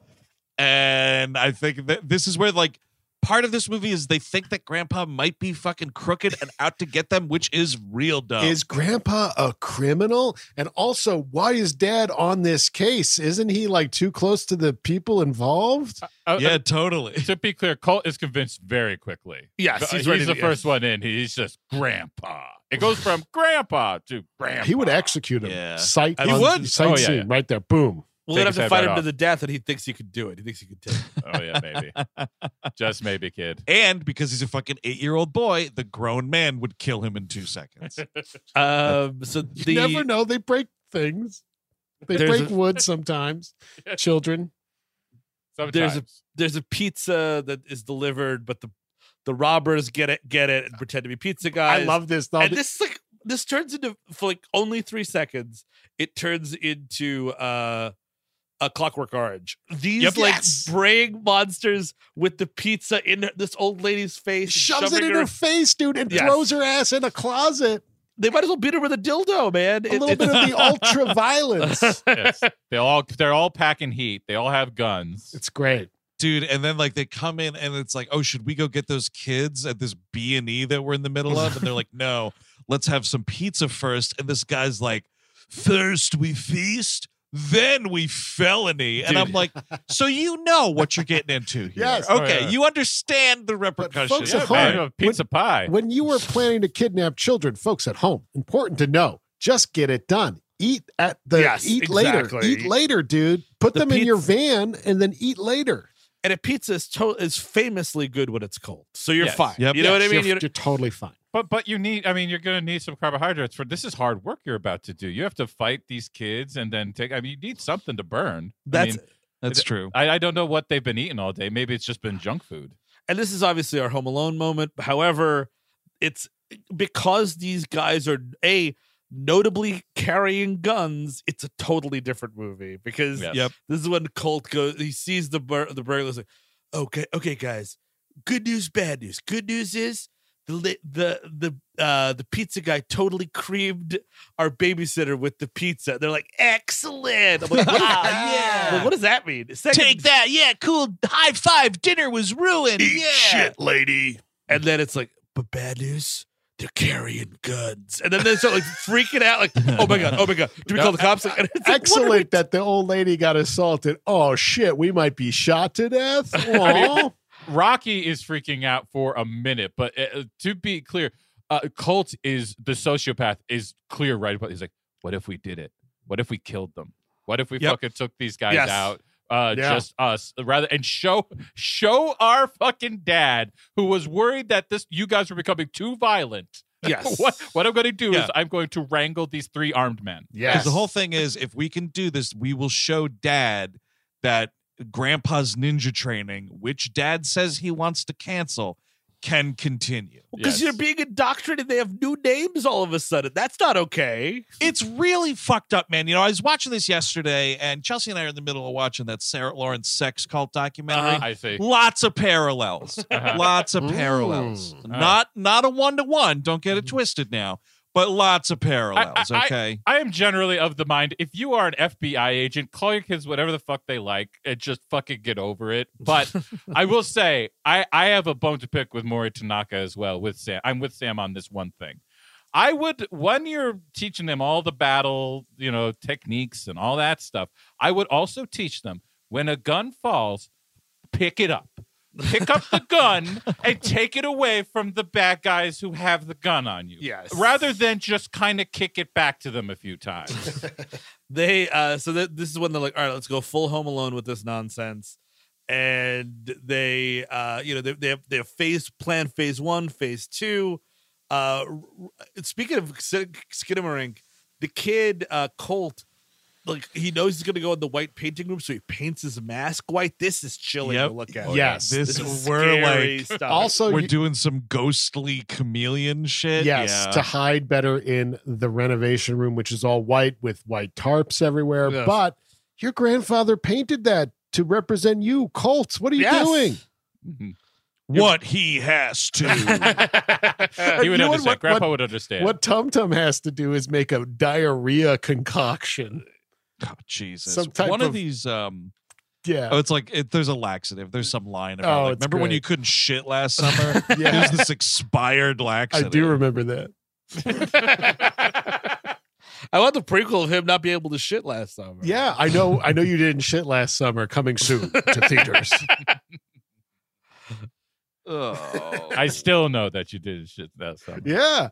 And I think that this is where like part of this movie is they think that Grandpa might be fucking crooked and out to get them, which is real dumb. Is Grandpa a criminal? And also, why is Dad on this case? Isn't he like too close to the people involved? Uh, yeah, uh, totally. to be clear, Colt is convinced very quickly. Yes, Uh, he's he's, ready the to- first one in. He's just grandpa. It goes from grandpa to grandpa. He would execute him. Yeah. Sight, He on- would. Sight Oh, yeah, scene yeah. right there. Boom. Take have to fight him to the death, and he thinks he could do it. He thinks he could take. it. Oh yeah, maybe. Just maybe, kid. And because he's a fucking eight year old boy, the grown man would kill him in two seconds. Um, so You the never know. They break things. They break a- wood sometimes. Children. Sometimes. There's a- there's a pizza that is delivered, but the the robbers get it, get it, and pretend to be pizza guys. I love this. Though. and this is like this turns into for like only three seconds. It turns into uh a Clockwork Orange. These Yep. like Yes. braying monsters with the pizza in this old lady's face, shoves it shoving in her face, dude, and Yes. throws her ass in a closet. They might as well beat her with a dildo, man. A It- little it- bit of the ultra violence. yes. They all they're all packing heat. They all have guns. It's great. dude and then like they come in and it's like oh should we go get those kids at this b&e that we're in the middle of and they're like no let's have some pizza first and this guy's like first we feast then we felony and i'm like so you know what you're getting into here. Yes. Oh, okay yeah. you understand the repercussions folks Yeah, at man, home, a pizza pie. When you were planning to kidnap children, folks at home, important to know, just get it done. Eat at the Yes, eat later. exactly. Eat later, dude. Put The them in your van and then eat later. and a pizza is to- is famously good when it's cold, so you're Yes. fine. Yep. You know what I mean? You're, You you're totally fine. But but you need I mean you're gonna need some carbohydrates for this is hard work you're about to do. You have to fight these kids and then take I mean you need something to burn. that's I, mean, that's true I, I don't know what they've been eating all day. Maybe it's just been junk food. and this is obviously our Home Alone moment. However, it's because these guys are a notably carrying guns. It's a totally different movie because Yes. Yep. this is when Colt goes. He sees the bur- the burglars like, okay, okay, guys. Good news, bad news. Good news is the the the uh the pizza guy totally creamed our babysitter with the pizza. They're like, excellent. I'm like, wow, Yeah. Well, what does that mean? Second- that yeah cool high five dinner was ruined Yeah shit, lady. And then it's like, but bad news. They're carrying guns, and then they start like freaking out, like, "Oh my god, oh my god, do we call the cops?" Like, and like, what are Excellent that the old lady got assaulted. Oh shit, we might be shot to death. Rocky is freaking out for a minute, but uh, to be clear, uh, Colt is the sociopath is clear right but he's like, what if we did it? What if we killed them? What if we Yep. fucking took these guys Yes. out? Uh, Yeah. just us rather and show show our fucking dad who was worried that this you guys were becoming too violent. Yes. what what I'm going to do Yeah. is I'm going to wrangle these three armed men. yes. Because the whole thing is, if we can do this, we will show Dad that Grandpa's ninja training, which Dad says he wants to cancel, can continue. Because Yes. you're being indoctrinated. They have new names all of a sudden. That's not okay. It's really fucked up, man. You know, I was watching this yesterday, and Chelsea and I are in the middle of watching that Sarah Lawrence sex cult documentary. Uh-huh. I see. Lots of parallels. Uh-huh. Lots of Mm. parallels. Uh. Not not a one to one. Don't get it twisted now. But lots of parallels. I- okay. I am generally of the mind if you are an FBI agent, call your kids whatever the fuck they like and just fucking get over it. But I will say, I, I have a bone to pick with Mori Tanaka as well. With Sam, I'm with Sam on this one thing. I would when you're teaching them all the battle, you know, techniques and all that stuff. I would also teach them when a gun falls, pick it up. Pick up the gun and take it away from the bad guys who have the gun on you. Yes. Rather than just kind of kick it back to them a few times. they uh so that this is when they're like all right let's go full home alone with this nonsense and they uh you know they, they have they have phase plan phase one phase two uh r- r- speaking of sk- skidamarink the kid uh colt like he knows he's gonna go in the white painting room so he paints his mask white this is chilling Yep. to look at yes. This, is we're scary like stuff. Also, we're you- doing some ghostly chameleon shit. Yes, yeah. to hide better in the renovation room, which is all white with white tarps everywhere. Yes. But your grandfather painted that to represent you, Colts. What are you Yes. doing? Mhm. what he has to. he would You know what- understand. what- Grandpa what- would understand. What Tum Tum has to do is make a diarrhea concoction. Oh, Jesus. Some type One of, of- these um Yeah. oh it's like it, there's a laxative. There's some line about Oh, like, it's remember when you couldn't shit last summer? Yeah. There's this expired laxative. I do remember that. I want the prequel of him not being able to shit last summer. Yeah, I know. I know you didn't shit last summer. Coming soon to theaters. Oh. I still know that you did shit that summer. Yeah,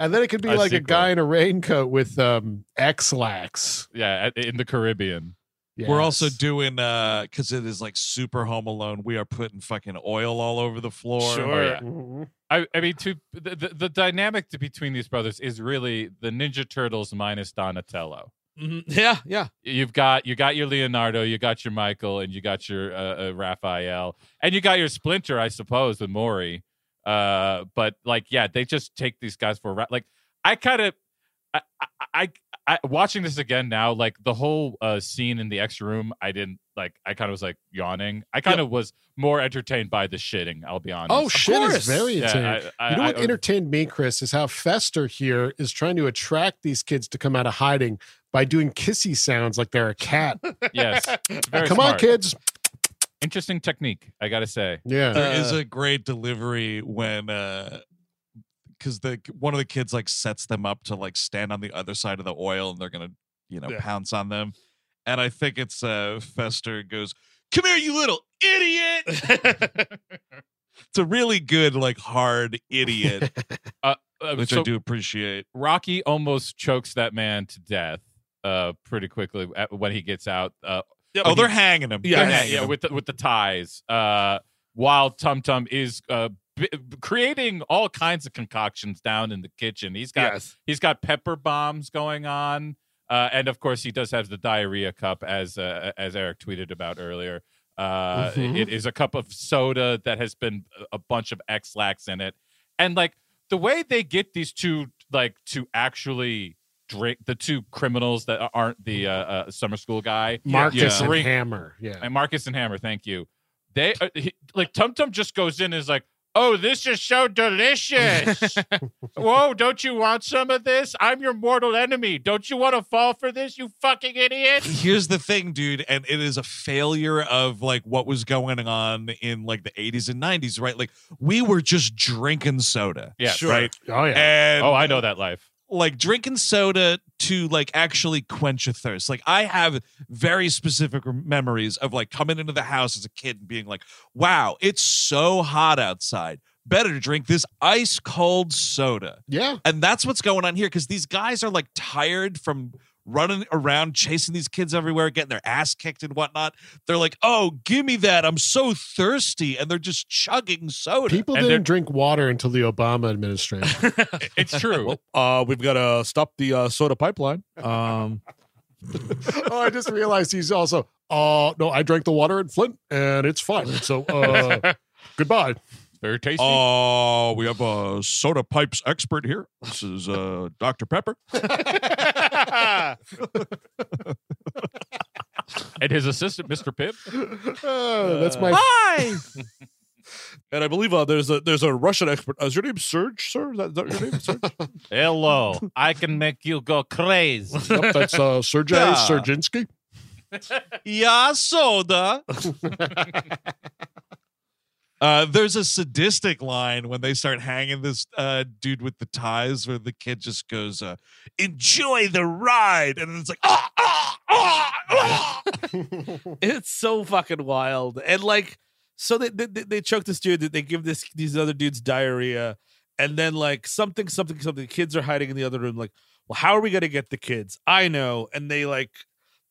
and then it could be A like a guy in a raincoat with um Ex-Lax. Yeah, in the Caribbean. We're also doing uh because it is like super home alone. We are putting fucking oil all over the floor. Sure. yeah. Mhm. I, I mean, to the, the, the dynamic to, between these brothers is really the Ninja Turtles minus Donatello. Mhm. yeah yeah You've got you got your Leonardo, you got your Michael, and you got your uh, uh, Raphael, and you got your Splinter, I suppose, with Mori. Uh, but like, yeah, they just take these guys for a ra- like. I kind of, I, I, I, I, watching this again now, like the whole uh, scene in the X room, I didn't like. I kind of was like yawning. I kind of was more entertained by the shitting. I'll be honest. Oh shit! course. Is very Yeah, entertaining. I- I- you know what I- entertained me, Chris, is how Fester here is trying to attract these kids to come out of hiding by doing kissy sounds like they're a cat. Yes, very come on, kids. Interesting technique, I gotta say. Yeah. There is Uh, a great delivery when uh because the one of the kids like sets them up to like stand on the other side of the oil and they're gonna you know Yeah. pounce on them and i think it's uh fester goes come here you little idiot it's a really good like hard idiot Uh, which so i do appreciate Rocky almost chokes that man to death uh, pretty quickly at- when he gets out. Uh, Yeah, oh they're hanging him Yeah, They're yeah, hanging yeah, him. with the, with the ties. Uh, while Tum Tum is uh, b- creating all kinds of concoctions down in the kitchen. He's got yes he's got pepper bombs going on, uh, and of course he does have the diarrhea cup, as uh, as Eric tweeted about earlier. Uh, Mhm. it is a cup of soda that has been a bunch of Ex-Lax in it, and like the way they get these two like to actually drink the two criminals that aren't the uh, uh, summer school guy, Marcus Yeah. and Ring- Hammer. Yeah. and Marcus and Hammer, thank you. They uh, he, like Tum Tum just goes in and is like, "Oh, this is so delicious! Whoa, don't you want some of this? I'm your mortal enemy. Don't you want to fall for this, you fucking idiot?" here's the thing dude and it is a failure of like what was going on in like the 80s and 90s right like we were just drinking soda Yeah, Sure. right Oh yeah. and Oh, I know that life. Like drinking soda to like actually quench a thirst. Like I have very specific memories of like coming into the house as a kid and being like, "Wow, it's so hot outside. Better to drink this ice cold soda." yeah. And that's what's going on here because these guys are like tired from running around chasing these kids everywhere, getting their ass kicked and whatnot. They're like, "Oh, give me that! I'm so thirsty," and they're just chugging soda. People And didn't drink water until the Obama administration. It's true. well, uh we've got to stop the uh, soda pipeline um oh, I just realized he's also. Uh no, I drank the water in Flint and it's fine. So uh goodbye. Very tasty. Oh, we have a soda pipes expert here. This is uh, Dr. Pepper. and his assistant, Mr. Pip. Uh, that's my Hi. and i believe uh, there's a there's a russian expert uh, is your name serge sir is that, is that your name serge Hello, I can make you go crazy. Yep, that's uh Sergei Yeah. Serginsky. yeah, soda. Uh, there's a sadistic line when they start hanging this uh, dude with the ties, where the kid just goes, uh, "Enjoy the ride," and it's like, ah, ah, ah, ah. it's so fucking wild and like So they they, they- they choke this dude. They give this these other dudes diarrhea, and then like something something something. The kids are hiding in the other room. Like, well, how are we gonna get the kids? I know. And they like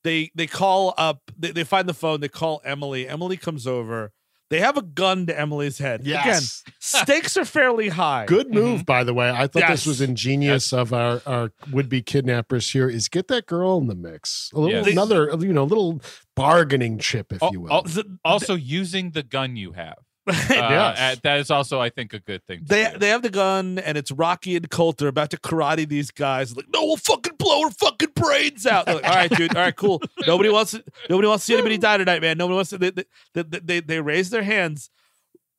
they they call up. They, they find the phone. They call Emily. Emily comes over. They have a gun to Emily's head. Again, Yes. stakes are fairly high. Good mhm. move, by the way. I thought Yes. this was ingenious of our, our would be kidnappers here. Is get that girl in the mix. A little Yes. another you know little bargaining chip, if you will. Also, using the gun you have. Uh, Yes. uh, that is also, I think, a good thing. They do. they have the gun and it's Rocky and Colt. They're about to karate these guys. Like, no, we'll fucking blow her fucking brains out. Like, all right, dude. All right, cool. Nobody wants to, nobody wants to see anybody die tonight, man. Nobody wants to. They they, they, they, they raise their hands.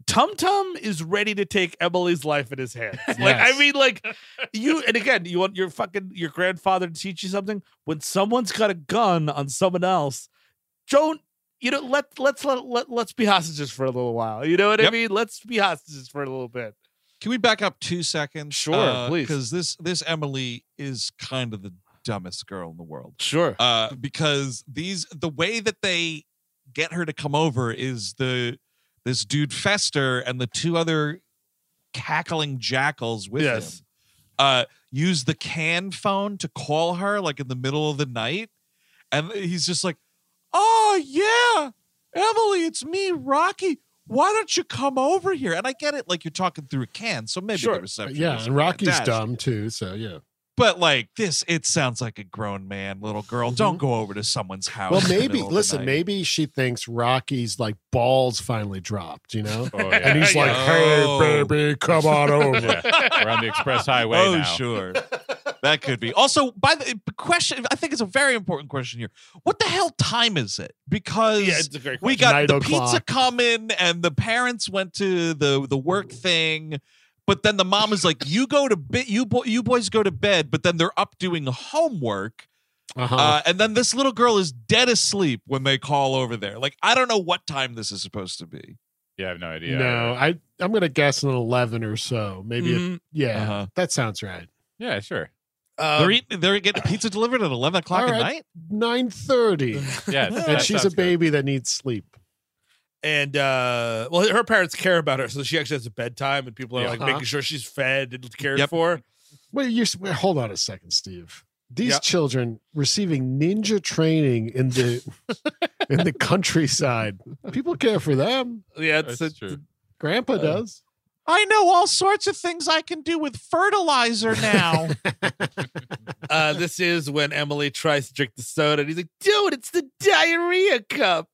Tum Tum is ready to take Emily's life in his hands. Like, I mean, like you. And again, you want your fucking your grandfather to teach you something. When someone's got a gun on someone else, don't you know? Let let's let, let let's be hostages for a little while. You know what I mean? Let's be hostages for a little bit. Can we back up two seconds? Sure, please. Because this this Emily is kind of the dumbest girl in the world. Sure. Uh, because these the way that they get her to come over is the this dude Fester and the two other cackling jackals with Yes. him. Uh, use the can phone to call her like in the middle of the night, and he's just like, "Oh yeah, Emily, it's me, Rocky." Why don't you come over here? And I get it, like you're talking through a can, so maybe Sure. the reception. yeah, isn't and Rocky's fantastic. dumb too. So yeah. But like this, it sounds like a grown man, little girl. Mm-hmm. Don't go over to someone's house. Well, maybe middle of the listen. Maybe she thinks Rocky's like balls finally dropped. You know, Oh, yeah. and he's like, "Hey, Oh. baby, come on over." Yeah. We're on the express highway oh, now. sure. That could be. Also, by the question, I think it's a very important question here. What the hell time is it? Because yeah, it's a great we got Nine the o'clock. pizza coming, and the parents went to the the work thing. But then the mom is like, "You go to bed. You bo- you boys go to bed." But then they're up doing homework, Uh-huh. uh, and then this little girl is dead asleep when they call over there. Like, I don't know what time this is supposed to be. Yeah, I have no idea. no, I I'm gonna guess an eleven or so. Maybe. a- Mhm. yeah, Uh-huh. that sounds right. Yeah, sure. Um, they're eating, they're getting pizza delivered at eleven o'clock all at right. night. Nine thirty, Yes. and she's a sounds good. baby that needs sleep. and uh well her parents care about her so she actually has a bedtime and people are Yeah. like making sure she's fed and cared Yep. for Wait, you wait, hold on a second, Steve. These Yeah. children receiving ninja training in the in the countryside. People care for them. yeah it's, That's it's- true. Grandpa does. I know all sorts of things I can do with fertilizer now. uh this is when emily tries to drink the soda and he's like dude it's the diarrhea cup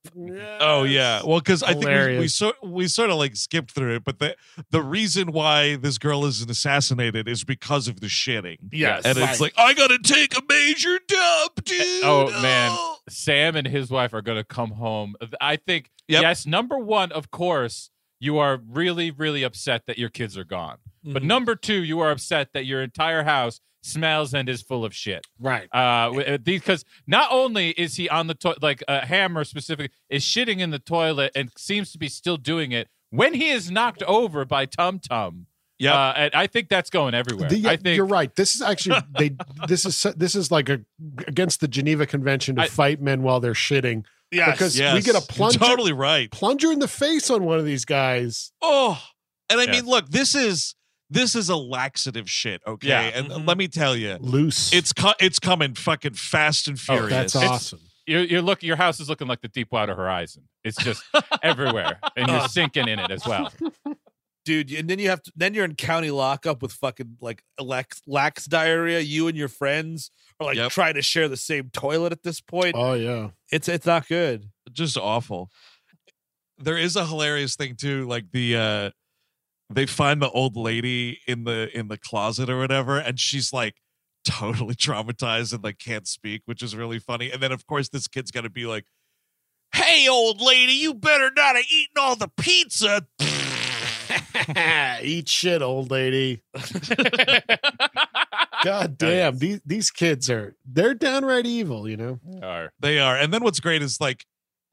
oh yeah, well, because I think we, we sort we sort of like skipped through it, but the the reason why this girl isn't assassinated is because of the shitting. yes And it's like I gotta take a major dump, dude. Oh, man. Sam and his wife are going to come home. I think, Yep. yes, number one, of course, you are really, really upset that your kids are gone. But Mhm. number two, you are upset that your entire house smells and is full of shit. Right. Uh, uh, because not only is he on the toilet, like uh, Hammer specifically is shitting in the toilet and seems to be still doing it when he is knocked over by Tum Tum. Yeah, Uh, and I think that's going everywhere. The- I think you're right. This is actually they. This is this is like a against the Geneva Convention to I- fight men while they're shitting. Yes because- yes, we get a you're plunger- totally right. Plunger in the face on one of these guys. Oh, and I Yeah. mean, look, this is this is a laxative shit. Okay, Yeah. and Mhm. let me tell you, Loose. it's co- it's coming fucking fast and Oh, furious. that's It's- awesome. you're, you're looking. Your house is looking like the Deepwater Horizon. It's just everywhere, and you're Uh. sinking in it as well. dude and then you have to then you're in county lockup with fucking like lax, lax diarrhea you and your friends are like Yep. trying to share the same toilet at this point Oh yeah. it's it's not good just awful. There is a hilarious thing too, like the uh they find the old lady in the in the closet or whatever, and she's like totally traumatized and like can't speak, which is really funny. And then of course this kid's gonna be like, Hey old lady, you better not have eaten all the pizza. Eat shit, old lady. God damn. These these kids are they're downright evil, you know. Or- They are. And then what's great is like,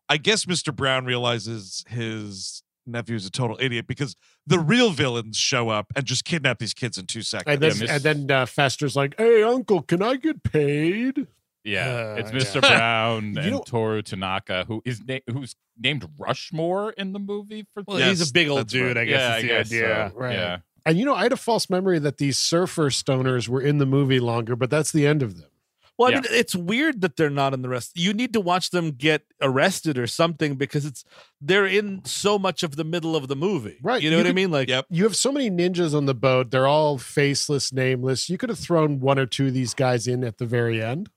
I guess Mr. Brown realizes his nephew's a total idiot because the real villains show up and just kidnap these kids in two seconds. And then Miss- and then uh, Fester's like, "Hey, uncle, can I get paid?" Yeah, Uh, it's yeah. Mr. Brown You and know- Toru Tanaka, who is na- who's named Rushmore in the movie for. Well, Yes, he's a big old dude. right. I guess yeah, is I the guess idea. so. Right. Yeah, And you know, I had a false memory that these surfer stoners were in the movie longer, but that's the end of them. Well, I Yeah. mean, it's weird that they're not in the rest. You need to watch them get arrested or something because it's they're in so much of the middle of the movie. Right. You know You what I mean? Like, Yep. You have so many ninjas on the boat; they're all faceless, nameless. You could have thrown one or two of these guys in at the very end.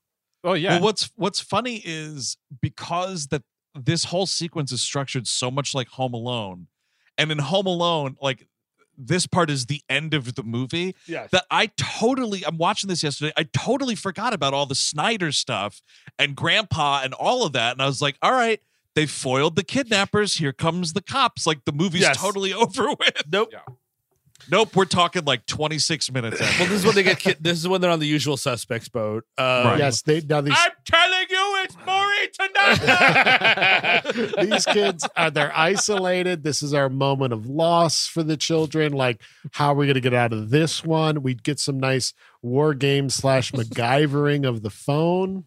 Oh yeah. Well, what's what's funny is because that this whole sequence is structured so much like Home Alone, and in Home Alone, like this part is the end of the movie yes. that I totally I'm watching this yesterday. I totally forgot about all the Snyder stuff and Grandpa and all of that, and I was like, all right. They foiled the kidnappers. Here comes the cops. Like the movie's Yes. totally over with. nope. Nope, we're talking like 26 minutes. After. Well, this is when they get. Ki- this is when they're on the usual suspects boat. Um, Right. Yes, they now these I'm telling you, it's Mori Tanaka. these kids are they're isolated. This is our moment of loss for the children. Like, how are we going to get out of this one? We'd get some nice war game slash MacGyvering of the phone.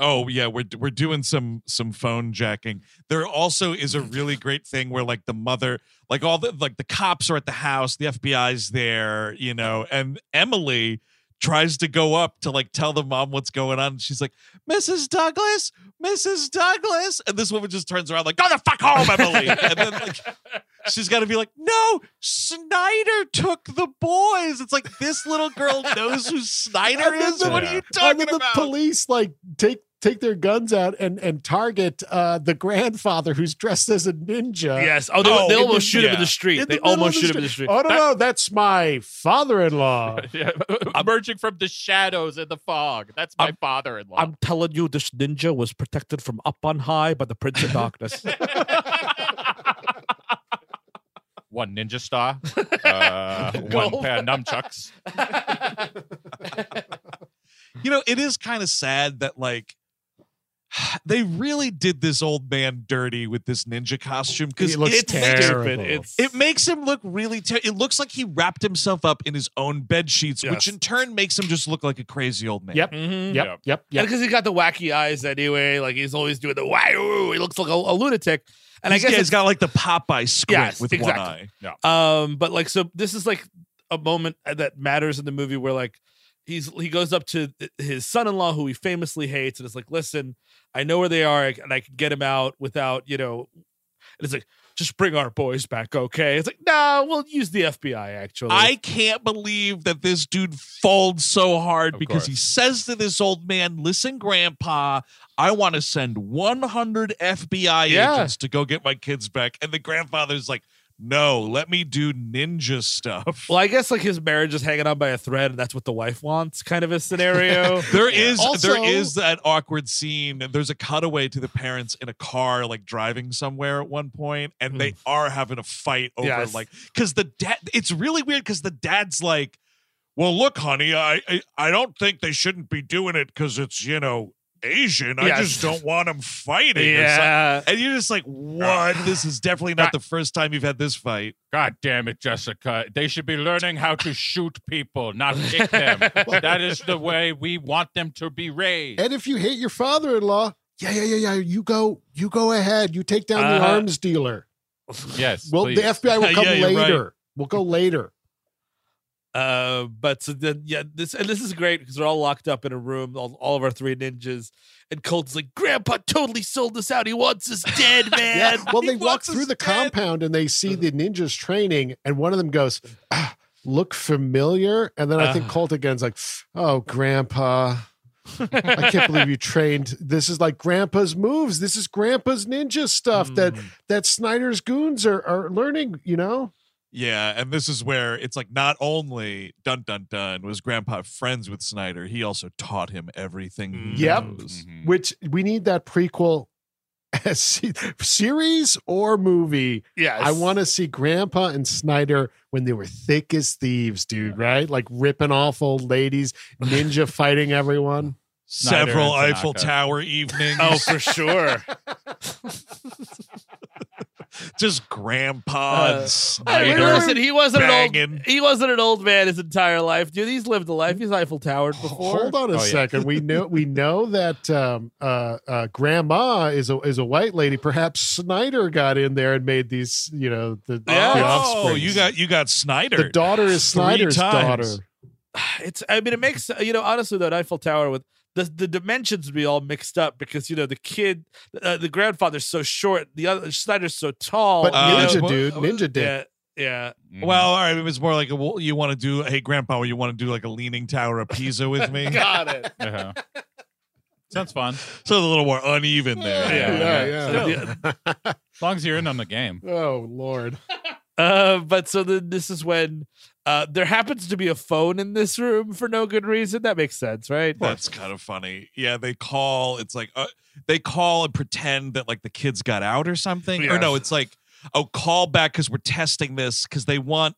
Oh yeah, we're we're doing some some phone jacking. There also is a really great thing where like the mother, like all the like the cops are at the house, the FBI's there, you know, and Emily tries to go up to like tell the mom what's going on. And she's like, Mrs. Douglas, Mrs. Douglas. And this woman just turns around like, go the fuck home, Emily. and then like she's gotta be like, no, Snyder took the boys. It's like this little girl knows who Snyder is. the- What are you And talking then the about? police like take take their guns out and and target uh the grandfather who's dressed as a ninja. Yes. Oh, they, Oh, they almost the- shoot him in the street. in they the almost the shoot him in the street. street. Oh no, no, that's my father-in-law. yeah, emerging from the shadows in the fog. That's my I'm- father-in-law. I'm telling you, this ninja was protected from up on high by the Prince of Darkness. one ninja star, uh, one pair of nunchucks. you know, it is kind of sad that like they really did this old man dirty with this ninja costume because He looks it makes, terrible. It's it makes him look really. Ter- it looks like he wrapped himself up in his own bed sheets, which in turn makes him just look like a crazy old man. Yep. Mhm. Yep, Yeah. yep, And yep. because he's got the wacky eyes anyway, like he's always doing the wow. He looks like a, a lunatic. And He's- I guess yeah, he's got like the Popeye squint Yes, with exactly. one eye. Yeah. Um, but like, so this is like a moment that matters in the movie where like he's he goes up to his son-in-law who he famously hates and is like, "Listen, I know where they are, and I can get him out without you know." And it's like, "Just bring our boys back, okay?" It's like, "No, we'll use the FBI actually." I can't believe that this dude folds so hard Of because he says to this old man, "Listen, Grandpa, I want to send 100 FBI Yeah. agents to go get my kids back," and the grandfather's like, "No, let me do ninja stuff." well, I guess like his marriage is hanging on by a thread, and that's what the wife wants, kind of a scenario. There is Also- there is that awkward scene. and There's a cutaway to the parents in a car, like driving somewhere at one point, and they hmm. are having a fight over Yes. like because the dad. It's really weird because the dad's like, "Well, look, honey, I I, I don't think they shouldn't be doing it because it's you know Asian. I just don't want them fighting." yeah. And you're just like, what? This is definitely not the first time you've had this fight. God damn it, Jessica. They should be learning how to shoot people, not kick them. that is the way we want them to be raised. And if you hate your father-in-law, yeah, yeah, yeah, yeah. You go, you go ahead. You take down the Uh-huh. arms dealer. Yes. Well, please. the FBI will come Yeah, you're right. later. We'll go later. Uh, but so then, yeah, this and this is great because they're all locked up in a room, all, all of our three ninjas. And Colt's like, Grandpa totally sold us out. He wants us dead, man. Yeah. Well, He they walk through the dead. compound and they see the ninjas training, and one of them goes, ah, "Look familiar." And then I think Uh. Colt again's like, "Oh, Grandpa." I can't believe you trained. This is like Grandpa's moves. This is Grandpa's ninja stuff that Mm. that Snyder's goons are are learning. You know, Yeah, and this is where it's like not only dun dun dun was Grandpa friends with Snyder, he also taught him everything. he Yep. knows. Mhm. which we need that prequel series or movie. Yes. I want to see Grandpa and Snyder when they were thick as thieves, dude. Right, like ripping off old ladies, ninja fighting everyone. Snyder Several Eiffel Tower evenings. Oh, for sure. Just Grandpa Uh, and Hey, Snyder. listen, he wasn't an old. He wasn't an old man his entire life, dude. He's lived a life. He's Eiffel Towered before. Hold on a Oh, yeah. second. We know we know that um, uh, uh, Grandma is a is a white lady. Perhaps Snyder got in there and made these. You know the, Yeah. the Oh, you got you got Snyder. the daughter is Snyder's daughter. It's. I mean, it makes you know. Honestly, that Eiffel Tower with the the dimensions would be all mixed up because you know the kid, uh, the grandfather's so short, the other Snyder's so tall. But Uh, you know? Ninja dude, Ninja dick. Yeah, yeah. Mhm. well, all right. It was more like a, well, you want to do. Hey, Grandpa, you want to do like a leaning tower of Pisa with me? Got it. Uh-huh. sounds fun. So a little more uneven there. Yeah, yeah, yeah. yeah. As long as you're in on the game. Oh Lord. Uh, but so then this is when uh, there happens to be a phone in this room for no good reason. That makes sense, right? That's kind of funny. Yeah, they call. It's like uh, they call and pretend that like the kids got out or something. Or no, it's like oh, call back because we're testing this because they want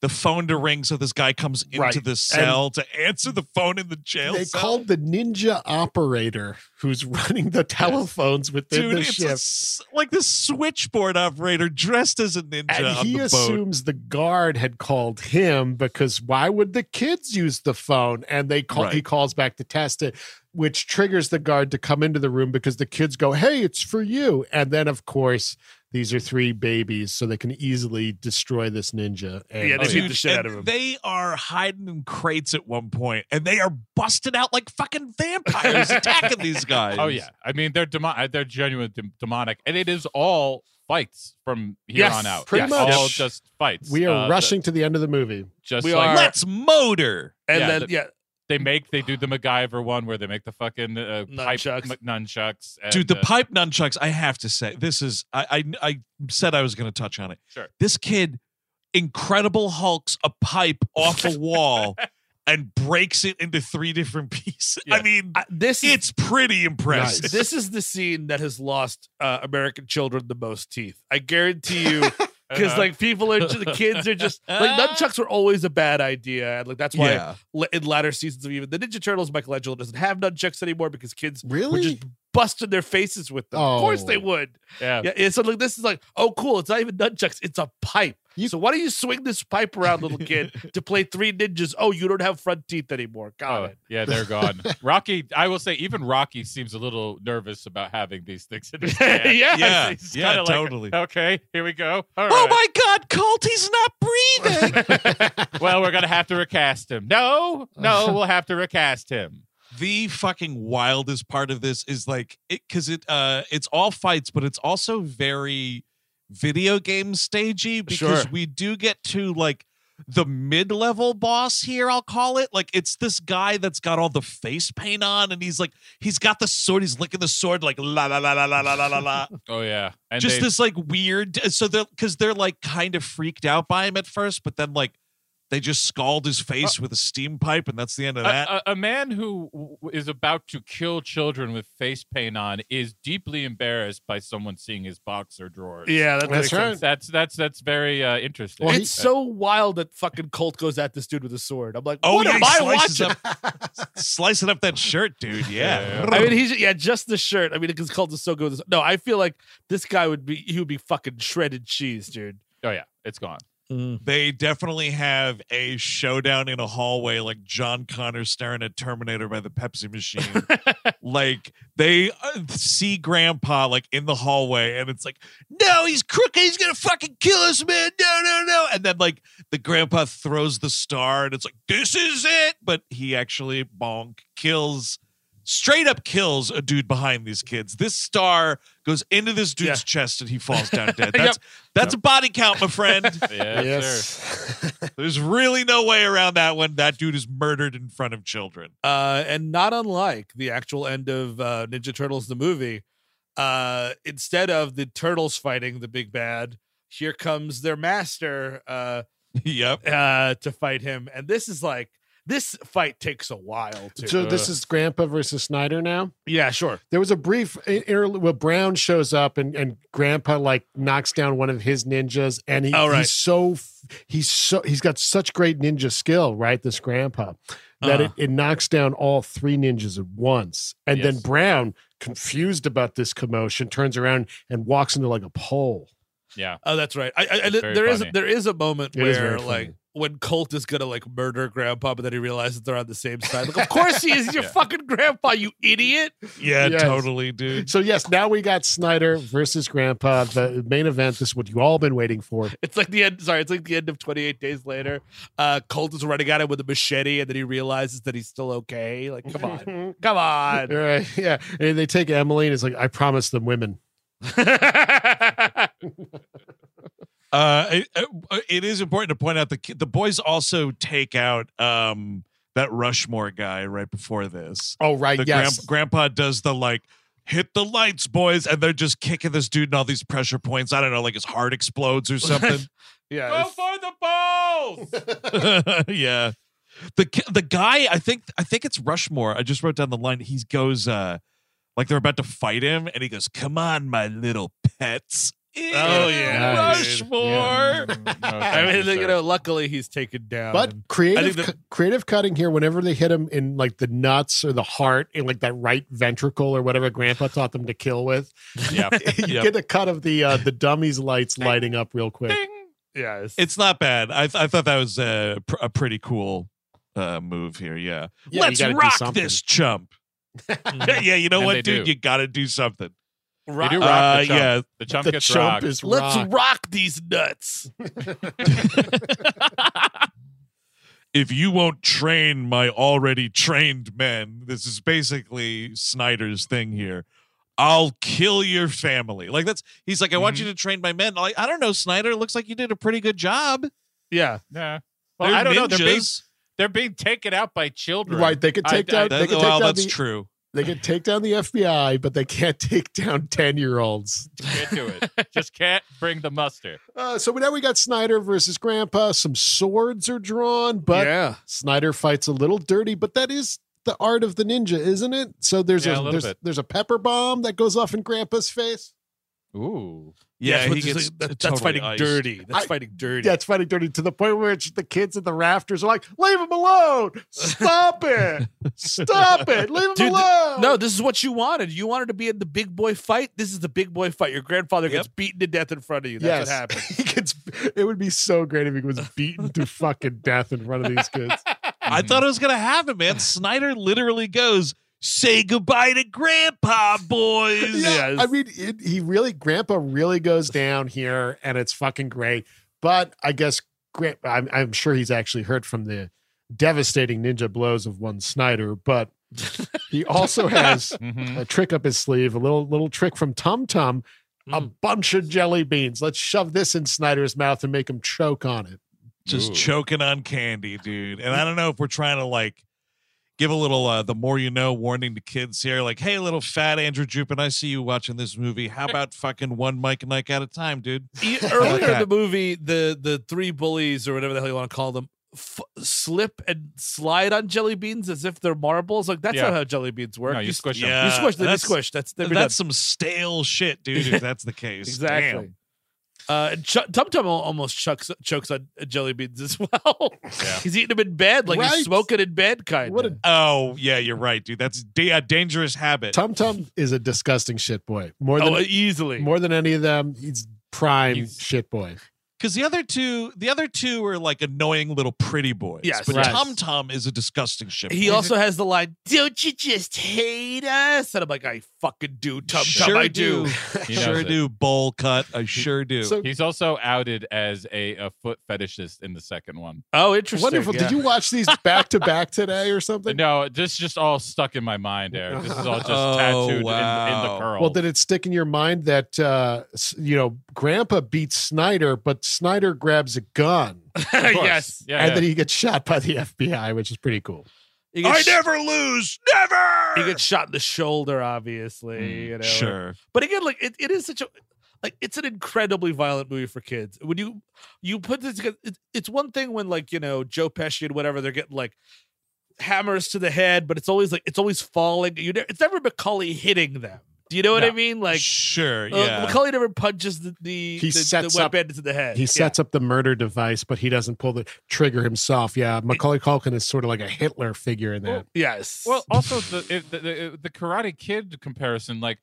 the phone to ring so this guy comes into Right. the cell to answer the phone in the jail They cell. called the ninja operator who's running the telephones within Dude, the it's a like the switchboard operator dressed as a ninja And he the boat. assumes the guard had called him because why would the kids use the phone? And they call he calls back to test it, which triggers the guard to come into the room because the kids go, Hey, it's for you. And then of course, these are three babies, so they can easily destroy this ninja. And Yeah, they Oh, beat yeah. the shit out of and him. They are hiding in crates at one point, and they are busted out like fucking vampires attacking these guys. Oh yeah, I mean they're demo- they're genuine dem- demonic, and it is all fights from here Yes, on out. pretty Yes, much. all just fights. we are Uh, rushing to the end of the movie. Just We like are- Let's motor. and Yeah, then the- yeah, they make they do the MacGyver one where they make the fucking uh, pipe Nunchucks. m- nunchucks. And, Dude, the uh, pipe nunchucks, I have to say, this is I I, I said I was gonna touch on it. Sure. This kid incredible hulks a pipe off a wall and breaks it into three different pieces. I mean, I- this is it's pretty impressive. this is the scene that has lost uh, American children the most teeth. I guarantee you, because uh-huh. like people are, the kids are just like nunchucks were always a bad idea, and like that's why yeah. in latter seasons of even the Ninja Turtles, Michelangelo doesn't have nunchucks anymore because kids were Really? just busting their faces with them. Of course they Oh. would. yeah. Yeah, so like this is like, oh cool, it's not even nunchucks, it's a pipe. You- so why don't you swing this pipe around, little kid, to play three ninjas? Oh, you don't have front teeth anymore. Got Oh, it. yeah, they're gone. Rocky, I will say, even Rocky seems a little nervous about having these things in his hand. Yeah, Yeah, yeah, kinda like, totally. okay, here we go. All Oh right. my god, Colt, he's not breathing. well, we're gonna have to recast him. No, no, we'll have to recast him. the fucking wildest part of this is like it because it uh it's all fights but it's also very video game stagey because Sure. we do get to like the mid-level boss here i'll call it. Like it's this guy that's got all the face paint on and he's like he's got the sword he's licking the sword like la la la la la la la la Oh yeah, and just they- this like weird so they're because they're like kind of freaked out by him at first but then like they just scald his face with a steam pipe and that's the end of that a, a, a man who w- is about to kill children with face paint on is deeply embarrassed by someone seeing his boxer drawers. Yeah, that That's makes right. sense. that's that's that's very uh, interesting. Well, he- it's so wild that fucking Colt goes at this dude with a sword. I'm like, Oh, what yeah, am I watching? up, slicing up that shirt, dude. Yeah. Yeah, yeah. I mean, he's yeah, just the shirt. I mean, because Colt is so good. with this- No, I feel like this guy would be he would be fucking shredded cheese, dude. oh yeah, it's gone. They definitely have a showdown in a hallway like John Connor staring at Terminator by the Pepsi machine. like they uh, see Grandpa like in the hallway and it's like, no, he's crooked. He's going to fucking kill us, man. No, no, no. And then like the Grandpa throws the star and it's like, this is it. But he actually bonk kills. Straight up kills a dude behind these kids. This star goes into this dude's Yeah. chest and he falls down dead. Yep. That's that's a body count, my friend. Yeah, sure. yes. There's really no way around that one. That dude is murdered in front of children. Uh, and not unlike the actual end of uh, Ninja Turtles the movie, uh, instead of the turtles fighting the big bad, here comes their master uh, yep. uh, to fight him. And this is like this fight takes a while too. So this is Grandpa versus Snyder now. yeah, sure. There was a brief interlude where Brown shows up and, and Grandpa like knocks down one of his ninjas, and he, right. he's so he's so he's got such great ninja skill, right? This Grandpa that Uh-huh. it, it knocks down all three ninjas at once, and then Brown, confused about this commotion, turns around and walks into like a pole. Yeah. Oh, that's right. I, I, I very there is funny. there is a moment It is very where funny. like when Colt is gonna like murder Grandpa, but then he realizes they're on the same side. Like, of course he is. He's your Yeah. fucking grandpa, you idiot. Yeah, Yes. totally, dude. So yes, now we got Snyder versus Grandpa, the main event. This is what you all been waiting for. It's like the end. Sorry, it's like the end of 28 Days Later. Uh, Colt is running at him with a machete, and then he realizes that he's still okay. Like, come on, come on. Right, yeah. And they take Emily and it's like, I promised them women. Uh, it, uh, it is important to point out the the boys also take out um that Rushmore guy right before this. Oh, right. The yes. grand- grandpa does the like hit the lights, boys, and they're just kicking this dude in all these pressure points. I don't know, like his heart explodes or something. yeah, Go for the balls. yeah. The the guy, I think I think it's Rushmore. I just wrote down the line. He goes uh like they're about to fight him, and he goes, "Come on, my little pets." Oh, yeah, Rushmore. I mean, you know, luckily he's taken down. But creative, think that- cu- creative cutting here. Whenever they hit him in like the nuts or the heart, in like that right ventricle or whatever Grandpa taught them to kill with, Yeah. you Yep. get a cut of the uh, the dummies lights lighting up real quick. yeah, it's, It's not bad. I th- I thought that was a, pr- a pretty cool uh, move here. Yeah, Yeah, let's rock this chump. yeah, you know And what, dude? do. You got to do something. They do rock Uh, the chump. yeah. The chump The gets chump rocked. is let's rock. rock these nuts. if you won't train my already trained men, this is basically Snyder's thing here. I'll kill your family. Like that's he's like, I want you Mm-hmm. to train my men. Like, I don't know, Snyder. Looks like you did a pretty good job. Yeah, yeah. Well, They're I don't know. They're being, they're being taken out by children. Right, they could take I- down. That- they could take well, down that's the, true. They can take down the FBI, but they can't take down ten year olds. Can't do it. Just can't bring the muster. Uh, so now we got Snyder versus Grandpa. Some swords are drawn, but yeah. Snyder fights a little dirty. But that is the art of the ninja, isn't it? So there's Yeah, a a, there's bit. there's a pepper bomb that goes off in Grandpa's face. Ooh. Yeah, but he gets like- that- totally that's fighting iced. dirty. That's I- fighting dirty. Yeah, it's fighting dirty to the point where it's, the kids in the rafters are like, "Leave him alone! Stop it! Stop it! Leave him Dude, th- alone!" No, this is what you wanted. You wanted to be in the big boy fight. This is the big boy fight. Your grandfather gets beaten to death in front of you. That's yes, what happened. he gets. It would be so great if he was beaten to fucking death in front of these kids. I thought it was gonna happen, man. Snyder literally goes, "Say goodbye to Grandpa, boys." Yeah, Yes. I mean, it, he really, Grandpa really goes down here, and it's fucking great. But I guess Grand, I'm, I'm sure he's actually hurt from the devastating ninja blows of one Snyder. But he also has Mhm. a trick up his sleeve, a little little trick from Tum Tum, a Mm. bunch of jelly beans. Let's shove this in Snyder's mouth and make him choke on it. just Ooh. choking on candy, dude. And I don't know if we're trying to like give a little uh the more you know warning to kids here, like, hey, little fat Andrew Jupin, I see you watching this movie. How about fucking one Mike and Ike at a time, dude? Earlier in the movie, the the three bullies or whatever the hell you want to call them f- slip and slide on jelly beans as if they're marbles. Like that's Yeah. not how jelly beans work. No, you s- squish them. Yeah, you squish them. You that's- squish. That's That's done. some stale shit, dude. If that's the case, exactly. Damn. Uh, and Ch- Tum Tum almost chucks, chokes on jelly beans as well. Yeah. he's eating them in bed, like Right. he's smoking in bed, kind What of. a Oh yeah, you're right, dude. That's da- a dangerous habit. Tum Tum is a disgusting shit boy. More than Oh, easily. more than any of them, he's prime He's- shit boy. Because the other two, the other two are like annoying little pretty boys. Yes. but Right. Tom Tum is a disgusting shit. He also has the line, "Don't you just hate us?" And I'm like, "I fucking do, Tom Tum, sure I do." He knows sure it. do. Bowl cut. I sure do. So He's also outed as a, a foot fetishist in the second one. Oh, interesting. wonderful. yeah. Did you watch these back to back today or something? No, this just all stuck in my mind, Eric. This is all just Oh, tattooed in, in the curl. Well, did it stick in your mind that uh, you know Grandpa beats Snyder, but Snyder grabs a gun yes. Yeah, and yeah. then he gets shot by the FBI, which is pretty cool. I sh- never lose. Never. he gets shot in the shoulder, obviously. Mm, you know. Sure. But again, like it, it is such a like it's an incredibly violent movie for kids. When you you put this together, it's, it's one thing when like you know Joe Pesci and whatever they're getting like hammers to the head, but it's always like it's always falling. You ne- it's never Macaulay hitting them. Do you know what I mean? Like sure. uh, Yeah. Macaulay never punches the the, He the, sets the wet up- bandit to the head. He Yeah. sets up the murder device, but he doesn't pull the trigger himself. Yeah, Macaulay Culkin is sort of like a Hitler figure in that. Yes. Well, also the, it, the the the Karate Kid comparison, like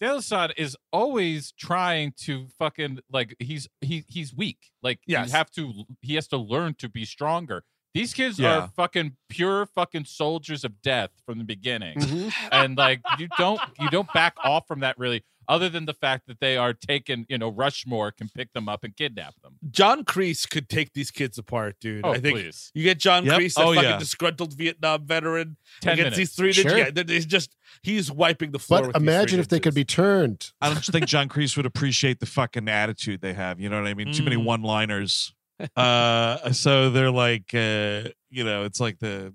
Daniel-san is always trying to fucking like he's he he's weak. Like Yes. you have to he has to learn to be stronger. These kids Yeah. are fucking pure fucking soldiers of death from the beginning. Mhm. and like you don't you don't back off from that really other than the fact that they are taken, you know, Rushmore can pick them up and kidnap them. John Kreese could take these kids apart, dude. Oh, I think please. you get John Yep. Kreese, that Oh, fucking yeah. disgruntled Vietnam veteran, 10 against minutes. these three Sure. Yeah, he's just he's wiping the floor. But with these three imagine if they could be turned. I don't think John Kreese would appreciate the fucking attitude they have. You know what I mean? Too many Mm. One liners. uh, so they're like, uh, you know, it's like the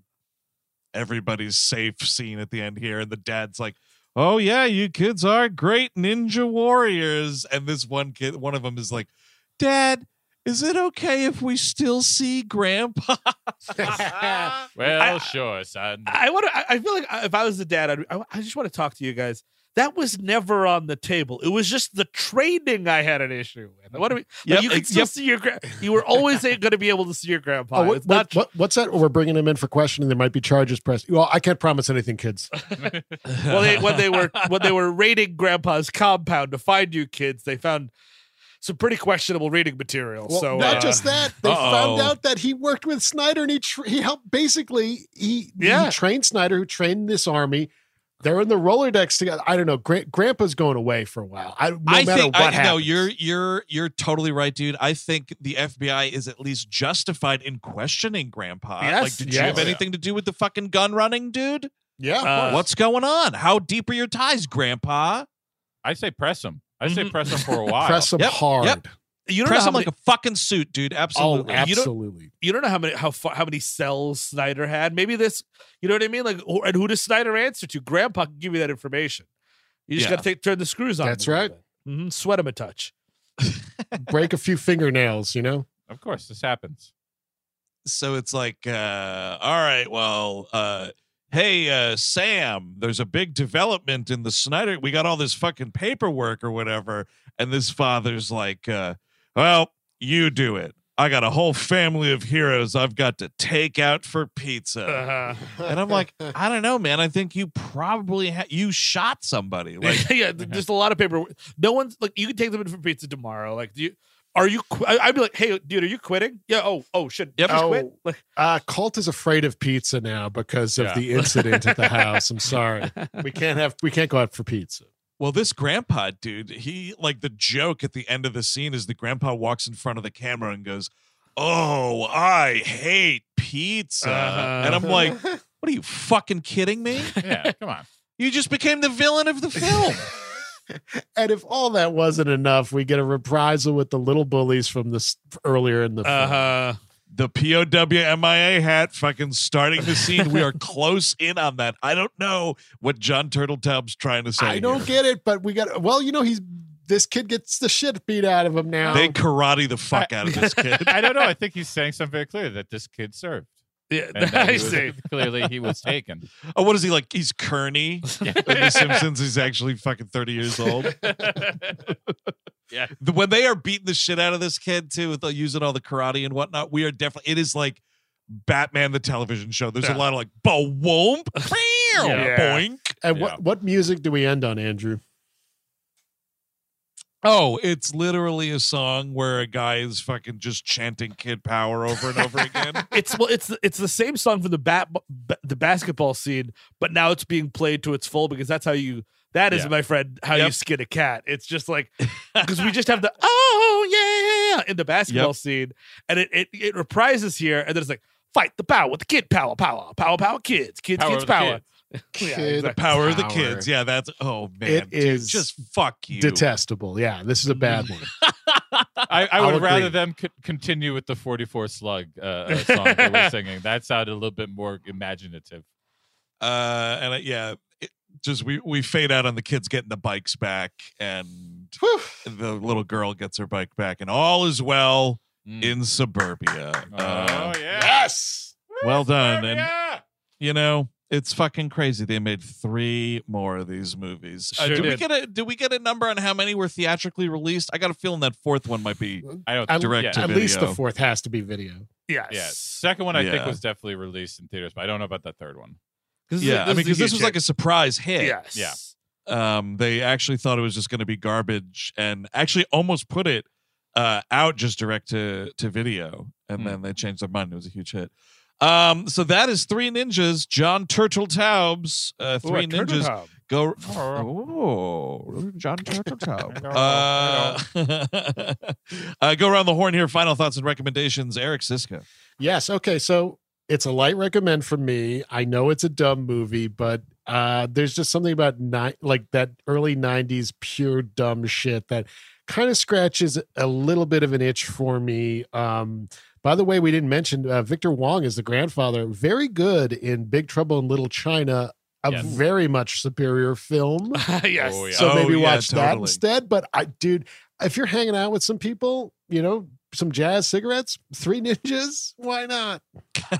everybody's safe scene at the end here, and the dad's like, "Oh yeah, you kids are great ninja warriors," and this one kid, one of them is like, "Dad." Is it okay if we still see Grandpa? Well, I- sure, son. I want to. I I feel like if I was the dad, I'd, I, I just want to talk to you guys. That was never on the table. It was just the training I had an issue with. What do we? Like, you could still yep. see your. Gra- you were always going to be able to see your grandpa. Oh, what, not. what, what- what's that? We're bringing him in for questioning. There might be charges pressed. Well, I can't promise anything, kids. well, they, when they were when they were raiding Grandpa's compound to find you kids, they found some pretty questionable reading material. Well, so not uh, just that, they uh-oh. found out that he worked with Snyder and he tr- he helped basically he Yeah. he trained Snyder who trained this army. They're in the Rolodex together. I don't know. Gra- Grandpa's going away for a while. I, no I matter think what I, happens. no, you're you're you're totally right, dude. I think the FBI is at least justified in questioning Grandpa. Yes, like, did you have yes. anything to do with the fucking gun running, dude? yeah. Uh. What's going on? How deep are your ties, Grandpa? I say press him. I say Mhm. press him for a while. Press him Yep, hard. yep. You don't Press know how him many, like a fucking suit, dude. Oh, Absolutely. You don't- absolutely. you don't know how many how how many cells Snyder had. Maybe this, you know what I mean? Like, or, and who does Snyder answer to? Grandpa can give you that information. You just Yeah. got to turn the screws on. That's right. hmm Sweat him a touch. Break a few fingernails, you know? Of course, this happens. so it's like, uh, all right, well, uh, hey, uh, Sam, there's a big development in the Snyder. We got all this fucking paperwork or whatever. And this father's like, uh, well, you do it. I got a whole family of heroes I've got to take out for pizza. Uh-huh. And I'm like, I don't know, man. I think you probably ha- you shot somebody. Like, yeah, th- there's a lot of paper. No one's like you can take them in for pizza tomorrow. Like, do you? Are you? Qu- I, I'd be like, hey, dude, are you quitting? Yeah. Oh, oh, shit. Yep. Just Oh. quit. Like, Uh, Colt is afraid of pizza now because of Yeah. the incident at the house. I'm sorry. We can't have we can't go out for pizza. Well, this grandpa dude, he like the joke at the end of the scene is the grandpa walks in front of the camera and goes, "Oh, I hate pizza," Uh-huh. and I'm like, "What are you fucking kidding me? Yeah, come on. You just became the villain of the film." And if all that wasn't enough, we get a reprisal with the little bullies from this earlier in the film. uh, the POW MIA hat fucking starting the scene. We are close in on that. I don't know what Jon Turteltaub's trying to say. I don't here. get it, but we got well, you know, he's this kid gets the shit beat out of him now. They karate the fuck out of this kid. I don't know. I think he's saying something very clear that this kid served. Yeah, I was- see. Clearly, he was taken. Oh, what is he like? He's Kearney. In The Simpsons. He's actually fucking thirty years old. Yeah. The- when they are beating the shit out of this kid too, with the, using all the karate and whatnot, we are definitely. It is like Batman the television show. There's Yeah. a lot of like boom, Yeah. boink. and Yeah. what what music do we end on, Andrew? Oh, it's literally a song where a guy is fucking just chanting "Kid Power" over and over again. It's well, it's it's the same song from the bat ba- the basketball scene, but now it's being played to its full because that's how you. That is, Yeah. my friend, how you skin a cat. It's just like because we just have the oh yeah in the basketball Yep. scene, and it, it it reprises here, and then it's like fight the power with the kid power power power power kids kids Power kids power. kids. Yeah, Kid exactly. Power of the kids. Yeah, that's oh man, It dude, is just fuck you. Detestable. Yeah, this is a bad one. I, I I'll would rather them co- continue with the 44 slug uh, uh, song they were singing. That sounded a little bit more imaginative. Uh, and uh, yeah, it, just we we fade out on the kids getting the bikes back, and Whew. the little girl gets her bike back, and all is well Mm. in suburbia. oh, Uh, yeah. Yes. well done, and you know it's fucking crazy. They made three more of these movies. Uh, Sure did we did. get a did we get a number on how many were theatrically released? I got a feeling that fourth one might be. I don't At, Direct yeah. to at least the fourth has to be video. Yes. Yeah, second one I think was definitely released in theaters, but I don't know about the third one. Yeah, I mean, because this huge was like a surprise hit. yes. Yeah. Um, they actually thought it was just going to be garbage, and actually almost put it uh, out just direct to to video, and Hmm. then they changed their mind. It was a huge hit. Um, so that is Three Ninjas, Jon Turteltaub's, uh, Three a turtle Ninjas. tub. Go, oh, Jon Turteltaub. uh, uh, go around the horn here. Final thoughts and recommendations. Eric Szyszka. Yes. Okay. So it's a light recommend for me. I know it's a dumb movie, but uh, there's just something about ni- like that early '90s pure dumb shit that kind of scratches a little bit of an itch for me. Um, by the way, we didn't mention uh, Victor Wong is the grandfather. Very good in Big Trouble in Little China. A Yes. very much superior film. yes. Oh, yeah. So Oh, maybe yeah, watch that totally. instead. But I, dude, if you're hanging out with some people, you know, some jazz cigarettes, three ninjas, why not?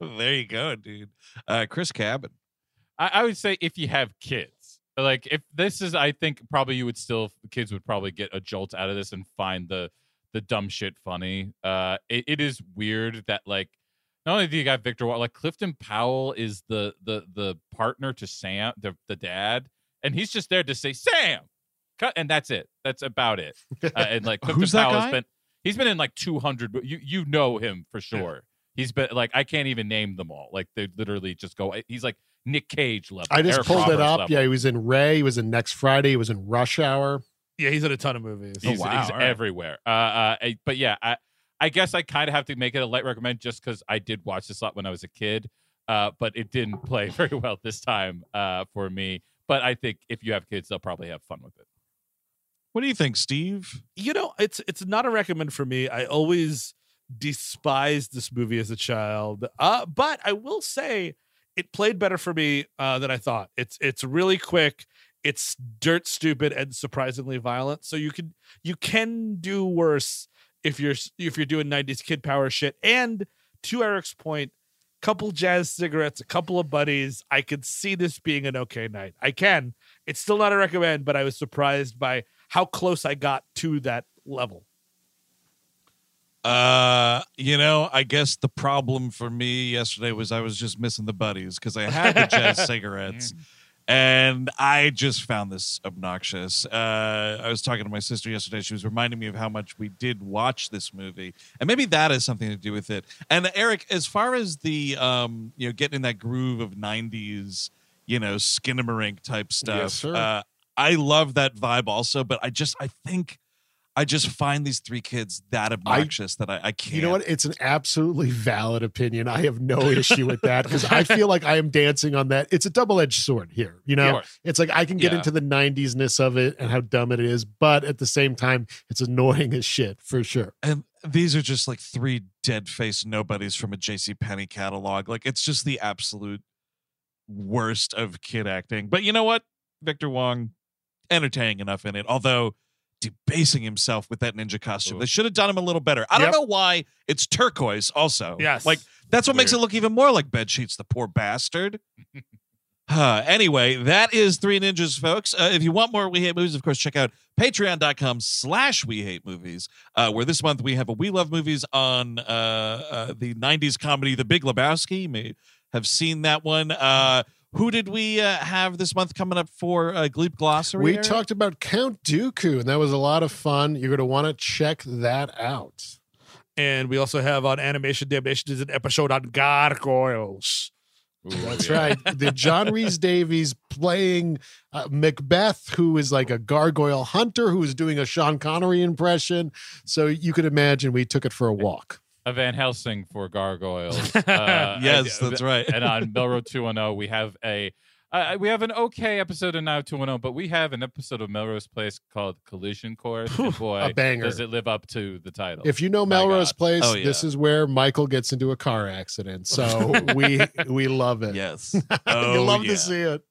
there you go, dude. Uh, Chris Cabin. I, I would say if you have kids, like if this is, I think probably you would still kids would probably get a jolt out of this and find the the dumb shit funny. Uh, it, it is weird that like not only do you got Victor, like Clifton Powell is the the the partner to Sam, the the dad, and he's just there to say Sam, cut, and that's it. That's about it. Uh, and like Clifton Who's Powell's been he's been in like two hundred. You you know him for sure. He's been like I can't even name them all. Like they literally just go. He's like Nick Cage level. I just Eric pulled it up. level. Yeah, he was in Ray. He was in Next Friday. He was in Rush Hour. Yeah, he's in a ton of movies. He's, wow, he's all right. everywhere. Uh, uh, I- but yeah, I, I guess I kind of have to make it a light recommend just because I did watch this a lot when I was a kid. Uh, but it didn't play very well this time uh, for me. But I think if you have kids, they'll probably have fun with it. What do you think, Steve? you know, it's it's not a recommend for me. I always despised this movie as a child. Uh, but I will say it played better for me uh, than I thought. It's it's really quick. It's dirt stupid and surprisingly violent. So you can you can do worse if you're if you're doing 90s kid power shit. And to Eric's point, a couple jazz cigarettes, a couple of buddies. I could see this being an okay night. I can. It's still not a recommend, but I was surprised by how close I got to that level. Uh, you know, I guess the problem for me yesterday was I was just missing the buddies because I had the jazz cigarettes. And I just found this obnoxious. Uh, I was talking to my sister yesterday. She was reminding me of how much we did watch this movie, and maybe that has something to do with it. And Eric, as far as the um, you know, getting in that groove of '90s, you know, Skinamarink type stuff, Yes, sir. uh, I love that vibe also. But I just, I think, I just find these three kids that obnoxious that I, I can't. You know what? It's an absolutely valid opinion. I have no issue with that because I feel like I am dancing on that. It's a double edged sword here. You know, course. it's like I can get Yeah. into the 90s ness of it and how dumb it is, but at the same time, it's annoying as shit for sure. and these are just like three dead face nobodies from a JC Penney catalog. Like it's just the absolute worst of kid acting. But you know what? Victor Wong, entertaining enough in it. Although debasing himself with that ninja costume, Ooh. they should have done him a little better. I Yep. don't know why it's turquoise. Also, Yes. like that's what makes it look even more like bed sheets. The poor bastard. Uh, anyway, that is Three Ninjas, folks. Uh, if you want more We Hate Movies, of course, check out patreon.com slash We Hate Movies, uh, where this month we have a We Love Movies on uh, uh, the 90s comedy The Big Lebowski. You may have seen that one. Who did we uh, have this month coming up for uh, Gleep Glossary? We Eric? talked about Count Dooku, and that was a lot of fun. You're going to want to check that out. And we also have on Animation Damnation is an episode on gargoyles. Ooh, That's yeah. right. The John Rhys-Davies playing uh, Macbeth, who is like a gargoyle hunter who is doing a Sean Connery impression. So you could imagine we took it for a walk. A Van Helsing for gargoyles. Uh, Yes, and- that's right. and on Melrose 210, we have a uh, we have an okay episode of Now 210, but we have an episode of Melrose Place called Collision Course. And boy, a banger. does it live up to the title? If you know My Melrose God. Place, Oh, yeah. this is where Michael gets into a car accident. So we we love it. Yes. you Oh, love yeah. to see it.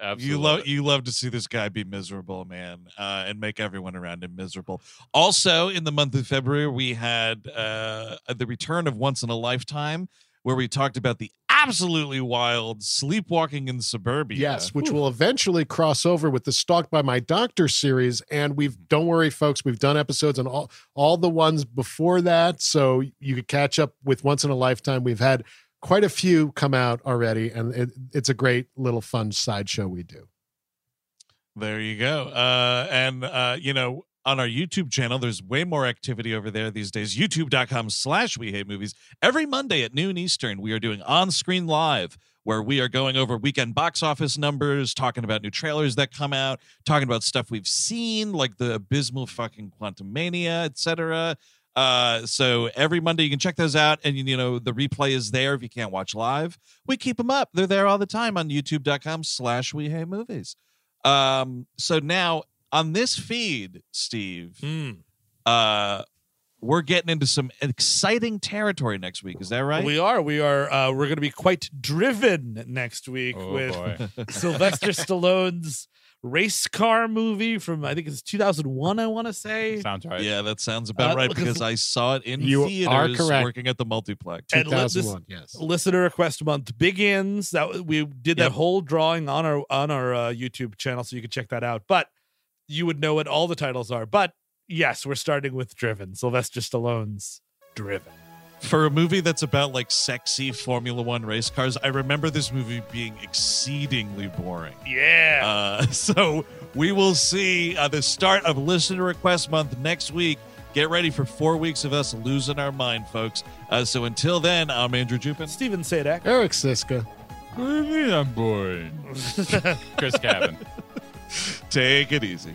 Absolutely. You love you love to see this guy be miserable, man, uh, and make everyone around him miserable. Also, in the month of February, we had uh, the return of Once in a Lifetime, where we talked about the absolutely wild sleepwalking in suburbia. Yes, which will eventually cross over with the Stalked by My Doctor series. And we've don't worry, folks, we've done episodes on all all the ones before that. So you could catch up with Once in a Lifetime. We've had quite a few come out already, and it, it's a great little fun sideshow we do. There you go. Uh, and, uh, you know, on our YouTube channel, there's way more activity over there these days. YouTube.com slash We Hate Movies. Every Monday at noon Eastern, we are doing on screen live where we are going over weekend box office numbers, talking about new trailers that come out, talking about stuff we've seen, like the abysmal fucking Quantumania, etc. Uh, so every Monday you can check those out, and you know the replay is there if you can't watch live. We keep them up; they're there all the time on YouTube.com/slash We Hate Movies. Um, so now on this feed, Steve, Hmm. uh, we're getting into some exciting territory next week. Is that right? We are. We are. Uh, we're going to be quite driven next week Oh, with. Sylvester Stallone's race car movie from I think it's 2001. I want to say. Sounds right. yeah, that sounds about Uh, right because- because I saw it in You are theaters correct. working at the multiplex. And this- 2001, yes. Listener request month begins. That we did that Yep. whole drawing on our on our uh, YouTube channel, so you can check that out. But you would know what all the titles are. But yes, we're starting with Driven. Sylvester Stallone's Driven. For a movie that's about like sexy Formula One race cars, I remember this movie being exceedingly boring. Yeah. Uh, so we will see uh, the start of Listener Request Month next week. Get ready for four weeks of us losing our mind, folks. Uh, so until then, I'm Andrew Jupin. Stephen Sajdak. Eric Szyszka. What do you mean I'm boring? Chris Cabin. Take it easy.